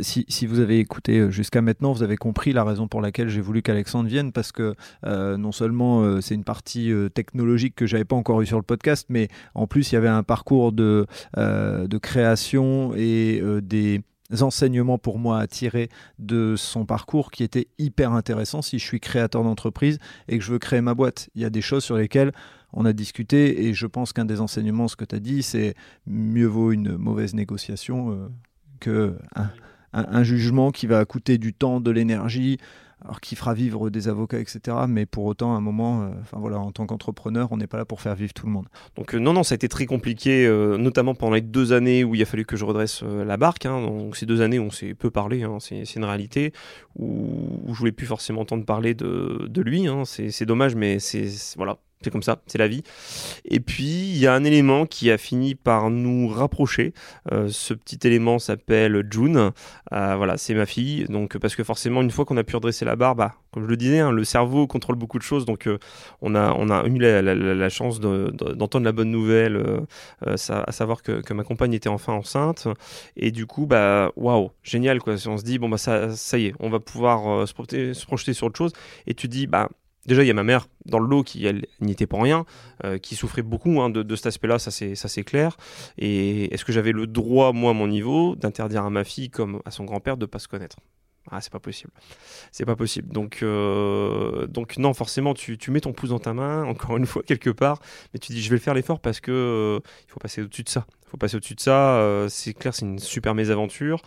si, si, vous avez écouté jusqu'à maintenant, vous avez compris la raison pour laquelle j'ai voulu qu'Alexandre vienne, parce que non seulement c'est une partie technologique que j'avais pas encore eu sur le podcast, mais en plus il y avait un parcours de, euh, de création et euh, des enseignements pour moi à tirer de son parcours qui était hyper intéressant si je suis créateur d'entreprise et que je veux créer ma boîte. Il y a des choses sur lesquelles on a discuté et je pense qu'un des enseignements, ce que tu as dit, c'est mieux vaut une mauvaise négociation euh, que un, jugement qui va coûter du temps, de l'énergie, alors qui fera vivre des avocats, etc. Mais pour autant, à un moment, euh, voilà, en tant qu'entrepreneur, on n'est pas là pour faire vivre tout le monde. Donc euh, non, non, ça a été très compliqué, euh, notamment pendant les deux années où il a fallu que je redresse la barque. Hein. donc ces deux années où on s'est peu parlé, hein, c'est une réalité, où, je voulais plus forcément entendre parler de, de lui. Hein. c'est dommage, mais c'est voilà, c'est comme ça, c'est la vie. Et puis, il y a un élément qui a fini par nous rapprocher. Euh, ce petit élément s'appelle June. Euh, voilà, c'est ma fille. Donc, parce que forcément, une fois qu'on a pu redresser la barre, bah, comme je le disais, hein, le cerveau contrôle beaucoup de choses. Donc, euh, on, a, on a eu la, chance d'entendre la bonne nouvelle, à savoir que, ma compagne était enfin enceinte. Et du coup, bah, waouh, génial, quoi. On se dit, bon, bah, ça, ça y est, on va pouvoir se projeter, se projeter sur autre chose. Et tu dis, bah, Déjà, il y a ma mère dans le lot qui, n'y était pour rien, euh, qui souffrait beaucoup hein, de, cet aspect-là, ça c'est clair. Et est-ce que j'avais le droit, moi, à mon niveau, d'interdire à ma fille comme à son grand-père de ne pas se connaître? Ah, c'est pas possible. C'est pas possible. Donc, euh, donc non, forcément, tu, mets ton pouce dans ta main, [LAUGHS] encore une fois, quelque part, mais tu dis, je vais faire l'effort parce que euh, il faut passer au-dessus de ça. Il faut passer au-dessus de ça. c'est clair, c'est une super mésaventure.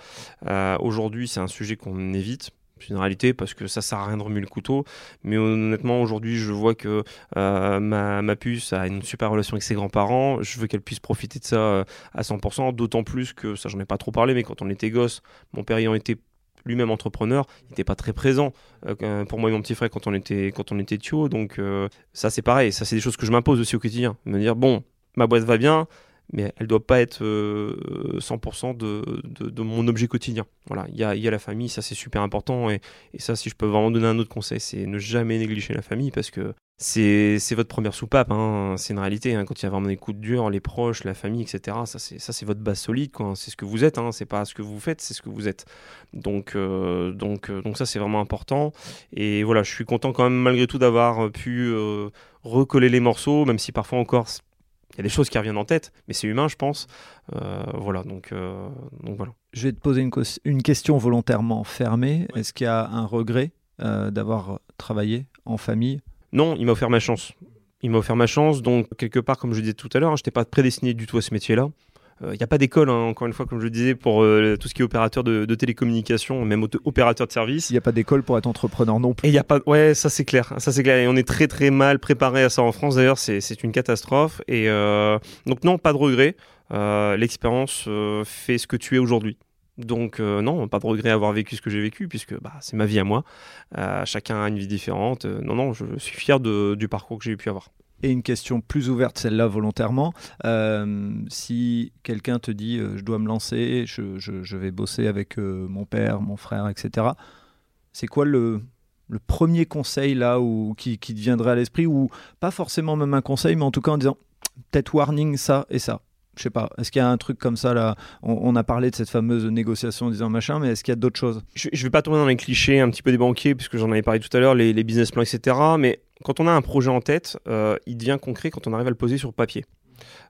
Aujourd'hui, c'est un sujet qu'on évite c'est une réalité parce que ça sert à rien de remuer le couteau. Mais honnêtement, aujourd'hui, je vois que euh, ma, puce a une super relation avec ses grands-parents. Je veux qu'elle puisse profiter de ça euh, à 100%. D'autant plus que, ça, j'en ai pas trop parlé, mais quand on était gosse, mon père ayant été lui-même entrepreneur, il n'était pas très présent euh, pour moi et mon petit frère quand on était quand on était. Donc ça c'est pareil, ça c'est des choses que je m'impose aussi au quotidien. Me dire bon, ma boîte va bien, mais elle ne doit pas être 100% euh, de, de, mon objet quotidien. Voilà, il y a, y a, la famille, ça c'est super important, et, et, ça si je peux vraiment donner un autre conseil, c'est ne jamais négliger la famille, parce que c'est votre première soupape, hein. c'est une réalité, hein. quand il y a vraiment des coups de dur, les proches, la famille, etc., ça c'est votre base solide, c'est ce que vous êtes, hein. c'est pas ce que vous faites, c'est ce que vous êtes. Donc, euh, donc, euh, donc ça c'est vraiment important, et voilà, je suis content quand même malgré tout d'avoir pu recoller les morceaux, même si parfois encore il y a des choses qui reviennent en tête, mais c'est humain, je pense. Euh, voilà, donc, euh, donc, voilà. Je vais te poser une, une question volontairement fermée. Est-ce qu'il y a un regret euh, d'avoir travaillé en famille? Non, il m'a offert ma chance. Il m'a offert ma chance, donc quelque part, comme je disais tout à l'heure, hein, je n'étais pas prédestiné du tout à ce métier-là. Il euh, n'y a pas d'école, hein, encore une fois, comme je le disais, pour euh, tout ce qui est opérateur de, de télécommunications, même opérateur de service. Il n'y a pas d'école pour être entrepreneur non plus. Et il y a pas, ouais, ça c'est clair, ça c'est clair. Et on est très très mal préparé à ça en France. D'ailleurs, c'est une catastrophe. Et euh, donc non, pas de regret. L'expérience fait ce que tu es aujourd'hui. Donc non, pas de regret à avoir vécu ce que j'ai vécu, puisque bah, c'est ma vie à moi. chacun a une vie différente. non, non, je suis fier de, du parcours que j'ai pu avoir. Et une question plus ouverte, celle-là volontairement. Euh, si quelqu'un te dit euh, je dois me lancer, je, vais bosser avec euh, mon père, mon frère, etc., c'est quoi le, premier conseil là où, qui, qui viendrait à l'esprit? Ou pas forcément même un conseil, mais en tout cas en disant peut-être warning ça et ça je sais pas, est-ce qu'il y a un truc comme ça là? On, a parlé de cette fameuse négociation en disant machin, mais est-ce qu'il y a d'autres choses? Je, je vais pas tomber dans les clichés un petit peu des banquiers, puisque j'en avais parlé tout à l'heure, les, les business plans, etc. Mais quand on a un projet en tête, euh, il devient concret quand on arrive à le poser sur papier.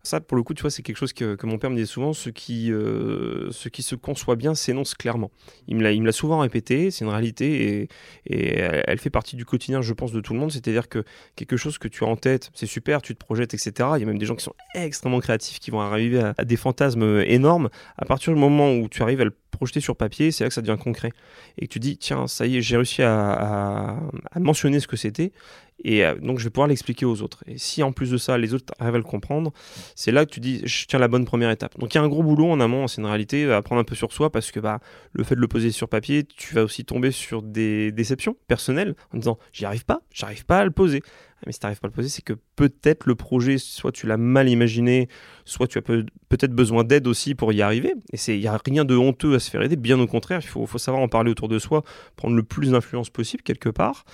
Ça, pour le coup, tu vois, c'est quelque chose que, mon père me disait souvent. Ce qui, euh, ce qui se conçoit bien s'énonce clairement. Il me l'a souvent répété, c'est une réalité et, et, elle fait partie du quotidien, je pense, de tout le monde. C'est-à-dire que quelque chose que tu as en tête, c'est super, tu te projettes, etc. Il y a même des gens qui sont extrêmement créatifs, qui vont arriver à, des fantasmes énormes. À partir du moment où tu arrives à le projeter sur papier, c'est là que ça devient concret. Et que tu dis, tiens, ça y est, j'ai réussi à, mentionner ce que c'était, et euh, donc je vais pouvoir l'expliquer aux autres. Et si en plus de ça, les autres arrivent à le comprendre, c'est là que tu dis, je tiens la bonne première étape. Donc il y a un gros boulot en amont, c'est une réalité, à prendre un peu sur soi, parce que bah, le fait de le poser sur papier, tu vas aussi tomber sur des déceptions personnelles, en disant, j'y arrive pas, j'arrive pas à le poser. Ah, mais si tu pas à le poser, c'est que peut-être le projet, soit tu l'as mal imaginé, soit tu as peut-être besoin d'aide aussi pour y arriver. Et il n'y a rien de honteux à se faire aider, bien au contraire, il faut, savoir en parler autour de soi, prendre le plus d'influence possible quelque part,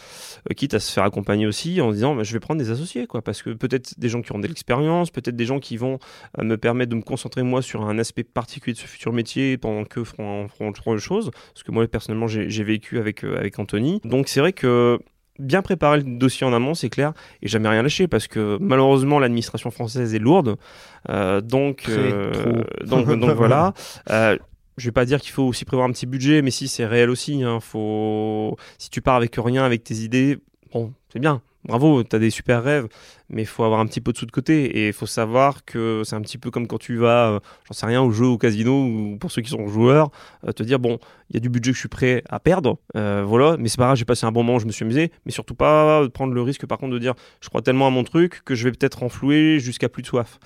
euh, quitte à se faire accompagner aussi en disant bah, je vais prendre des associés, quoi, parce que peut-être des gens qui ont de l'expérience, peut-être des gens qui vont euh, me permettre de me concentrer moi sur un aspect particulier de ce futur métier pendant que feront, feront autre chose, parce que moi personnellement j'ai vécu avec, euh, avec Anthony. Donc c'est vrai que bien préparer le dossier en amont, c'est clair, et jamais rien lâcher parce que malheureusement l'administration française est lourde. Euh, donc, euh, [LAUGHS] donc, donc, [LAUGHS] voilà. Euh, je vais pas dire qu'il faut aussi prévoir un petit budget, mais si c'est réel aussi. Hein, faut... Si tu pars avec rien, avec tes idées, bon, c'est bien bravo, tu as des super rêves, mais il faut avoir un petit peu de sous de côté. Et il faut savoir que c'est un petit peu comme quand tu vas, euh, j'en sais rien, au jeu, au casino, ou pour ceux qui sont joueurs, euh, te dire, bon, il y a du budget que je suis prêt à perdre, euh, voilà, mais c'est pas grave, j'ai passé un bon moment, je me suis amusé, mais surtout pas prendre le risque, par contre, de dire, je crois tellement à mon truc que je vais peut-être renflouer jusqu'à plus de soif.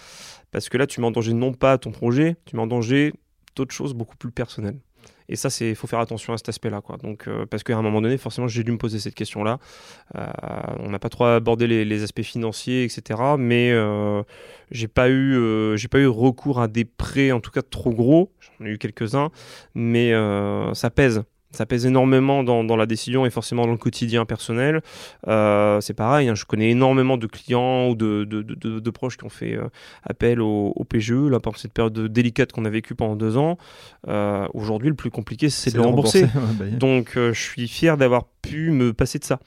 Parce que là, tu mets en danger non pas ton projet, tu mets en danger d'autres choses beaucoup plus personnelles. Et ça, c'est faut faire attention à cet aspect-là, quoi. Donc, euh, parce qu'à un moment donné, forcément, j'ai dû me poser cette question-là. Euh, on n'a pas trop abordé les, aspects financiers, etc. Mais euh, j'ai pas eu, j'ai pas eu recours à des prêts, en tout cas trop gros. J'en ai eu quelques-uns, mais ça pèse ça pèse énormément dans, dans, la décision et forcément dans le quotidien personnel. Euh, c'est pareil, hein, je connais énormément de clients ou de, de, de, de proches qui ont fait euh, appel au, au, PGE là, pendant cette période délicate qu'on a vécue pendant deux ans. Euh, Aujourd'hui, le plus compliqué, c'est de le rembourser. [LAUGHS] Bah, Donc, je suis fier d'avoir pu me passer de ça.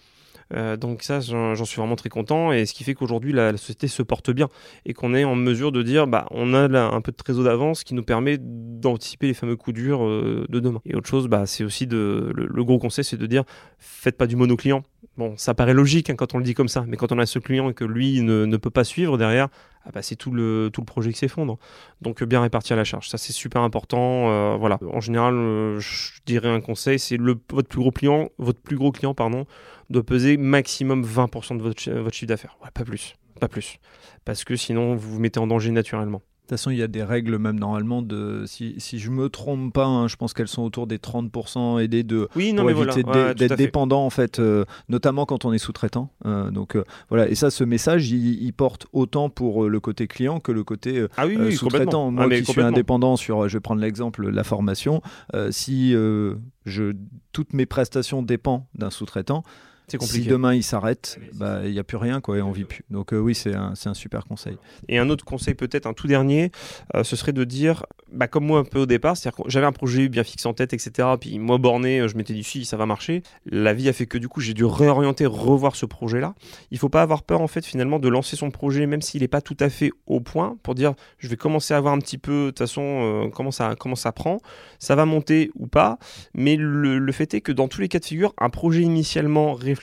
Euh, donc ça, j'en suis vraiment très content et ce qui fait qu'aujourd'hui la, société se porte bien et qu'on est en mesure de dire, bah, on a un peu de trésor d'avance qui nous permet d'anticiper les fameux coups durs euh, de demain. Et autre chose, bah, c'est aussi le, gros conseil, c'est de dire, faites pas du mono client. Bon, ça paraît logique hein, quand on le dit comme ça, mais quand on a ce client et que lui ne, peut pas suivre derrière, ah bah, c'est tout le, tout le projet qui s'effondre. Donc bien répartir la charge, ça c'est super important. Euh, voilà. En général, je dirais un conseil, c'est votre plus gros client, votre plus gros client pardon, doit peser maximum 20% de votre, votre chiffre d'affaires. Ouais, pas plus, pas plus. Parce que sinon, vous vous mettez en danger naturellement. De toute façon, il y a des règles même normalement de si, si je me trompe pas, hein, je pense qu'elles sont autour des 30% aidés de oui, non, pour éviter d'être dépendant en fait, euh, notamment quand on est sous-traitant. Euh, donc euh, voilà, et ça, ce message, il, porte autant pour le côté client que le côté ah oui, sous-traitant. Moi ah, qui suis indépendant sur, je vais prendre l'exemple, la formation, si je, toutes mes prestations dépendent d'un sous-traitant, si demain il s'arrête, bah, il n'y a plus rien quoi, et on vit plus. Donc euh, oui, c'est un, un, super conseil. Et un autre conseil peut-être, un tout dernier, euh, ce serait de dire, bah, comme moi un peu au départ, c'est-à-dire que j'avais un projet bien fixe en tête, etc. Puis moi borné, euh, je m'étais dit si ça va marcher. La vie a fait que du coup j'ai dû réorienter, revoir ce projet-là. Il faut pas avoir peur en fait finalement de lancer son projet, même s'il n'est pas tout à fait au point, pour dire je vais commencer à voir un petit peu de toute façon comment ça comment ça prend, ça va monter ou pas. Mais le, le fait est que dans tous les cas de figure, un projet initialement réfléchi,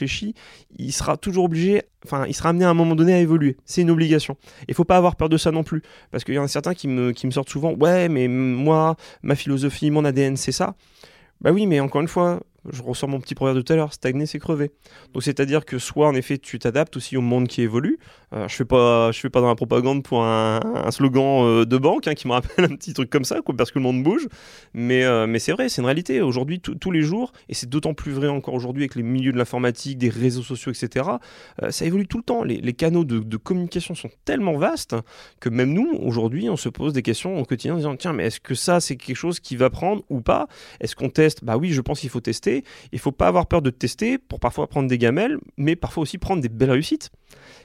il sera toujours obligé, enfin, il sera amené à un moment donné à évoluer. C'est une obligation. Il faut pas avoir peur de ça non plus. Parce qu'il y en a certains qui me, qui me sortent souvent, ouais, mais moi, ma philosophie, mon ADN, c'est ça. Bah oui, mais encore une fois, je ressors mon petit proverbe de tout à l'heure, stagner c'est crever. Donc c'est-à-dire que soit en effet tu t'adaptes aussi au monde qui évolue. Euh, je fais pas, je fais pas dans la propagande pour un, slogan euh, de banque hein, qui me [LAUGHS] rappelle un petit truc comme ça, parce que le monde bouge. Mais, euh, mais c'est vrai, c'est une réalité. Aujourd'hui, tous les jours, et c'est d'autant plus vrai encore aujourd'hui avec les milieux de l'informatique, des réseaux sociaux, etc. ça évolue tout le temps. Les, les canaux de, de, communication sont tellement vastes que même nous, aujourd'hui, on se pose des questions au quotidien en disant tiens, mais est-ce que ça c'est quelque chose qui va prendre ou pas? Est-ce qu'on teste? Bah oui, je pense qu'il faut tester il faut pas avoir peur de tester pour parfois prendre des gamelles, mais parfois aussi prendre des belles réussites.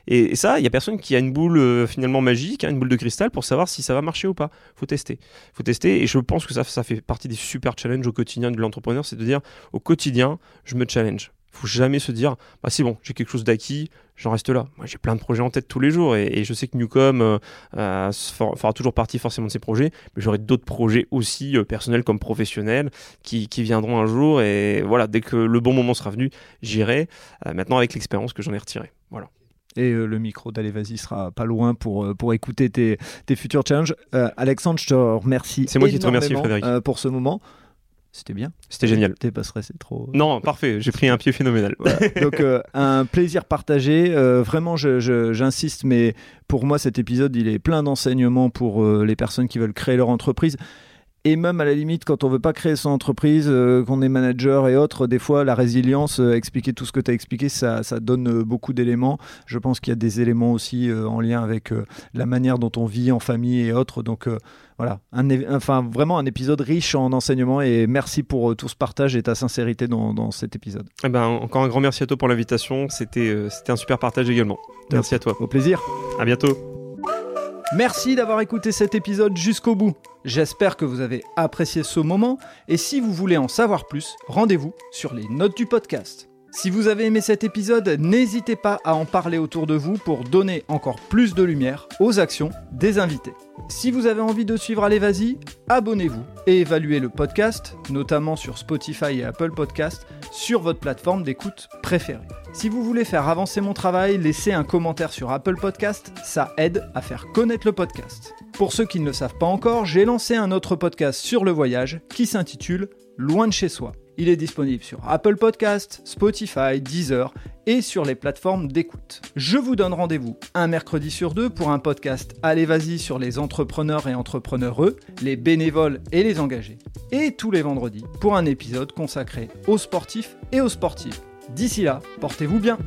Et, ça, il y a personne qui a une boule euh, finalement magique, hein, une boule de cristal pour savoir si ça va marcher ou pas. Faut tester. Faut tester. Et je pense que ça, ça fait partie des super challenges au quotidien de l'entrepreneur, c'est de dire au quotidien, je me challenge faut jamais se dire bah c'est bon j'ai quelque chose d'acquis j'en reste là moi j'ai plein de projets en tête tous les jours et, je sais que Newcom euh, euh, fera toujours partie forcément de ces projets mais j'aurai d'autres projets aussi euh, personnels comme professionnels qui, qui, viendront un jour et voilà dès que le bon moment sera venu j'irai maintenant avec l'expérience que j'en ai retirée voilà et le micro d'Allez Vas-y sera pas loin pour, pour écouter tes, tes futurs challenges. Alexandre, je te remercie. C'est moi qui te remercie, Frédéric. pour ce moment. C'était bien. C'était génial. T'es pas stressé trop. Non, parfait. J'ai pris un pied phénoménal. [LAUGHS] Donc euh, un plaisir partagé. Euh, vraiment, j'insiste, mais pour moi, cet épisode, il est plein d'enseignements pour euh, les personnes qui veulent créer leur entreprise. Et même à la limite, quand on veut pas créer son entreprise, qu'on est manager et autres, des fois, la résilience, expliquer tout ce que tu as expliqué, ça, ça donne beaucoup d'éléments. Je pense qu'il y a des éléments aussi en lien avec la manière dont on vit en famille et autres. Donc voilà, un, enfin vraiment un épisode riche en enseignements et merci pour euh, tout ce partage et ta sincérité dans, cet épisode. Eh ben, encore un grand merci à toi pour l'invitation, c'était euh, c'était un super partage également. Merci à toi. Au plaisir. À bientôt. Merci d'avoir écouté cet épisode jusqu'au bout. J'espère que vous avez apprécié ce moment et si vous voulez en savoir plus, rendez-vous sur les notes du podcast. Si vous avez aimé cet épisode, n'hésitez pas à en parler autour de vous pour donner encore plus de lumière aux actions des invités. Si vous avez envie de suivre Allez Vas-y, abonnez-vous et évaluez le podcast, notamment sur Spotify et Apple Podcast, sur votre plateforme d'écoute préférée. Si vous voulez faire avancer mon travail, laissez un commentaire sur Apple Podcast, ça aide à faire connaître le podcast. Pour ceux qui ne le savent pas encore, j'ai lancé un autre podcast sur le voyage qui s'intitule Loin de chez soi. Il est disponible sur Apple Podcast, Spotify, Deezer et sur les plateformes d'écoute. Je vous donne rendez-vous un mercredi sur deux pour un podcast Allez Vas-y sur les entrepreneurs et entrepreneureux, les bénévoles et les engagés. et tous les vendredis pour un épisode consacré aux sportifs et aux sportives. D'ici là, portez-vous bien.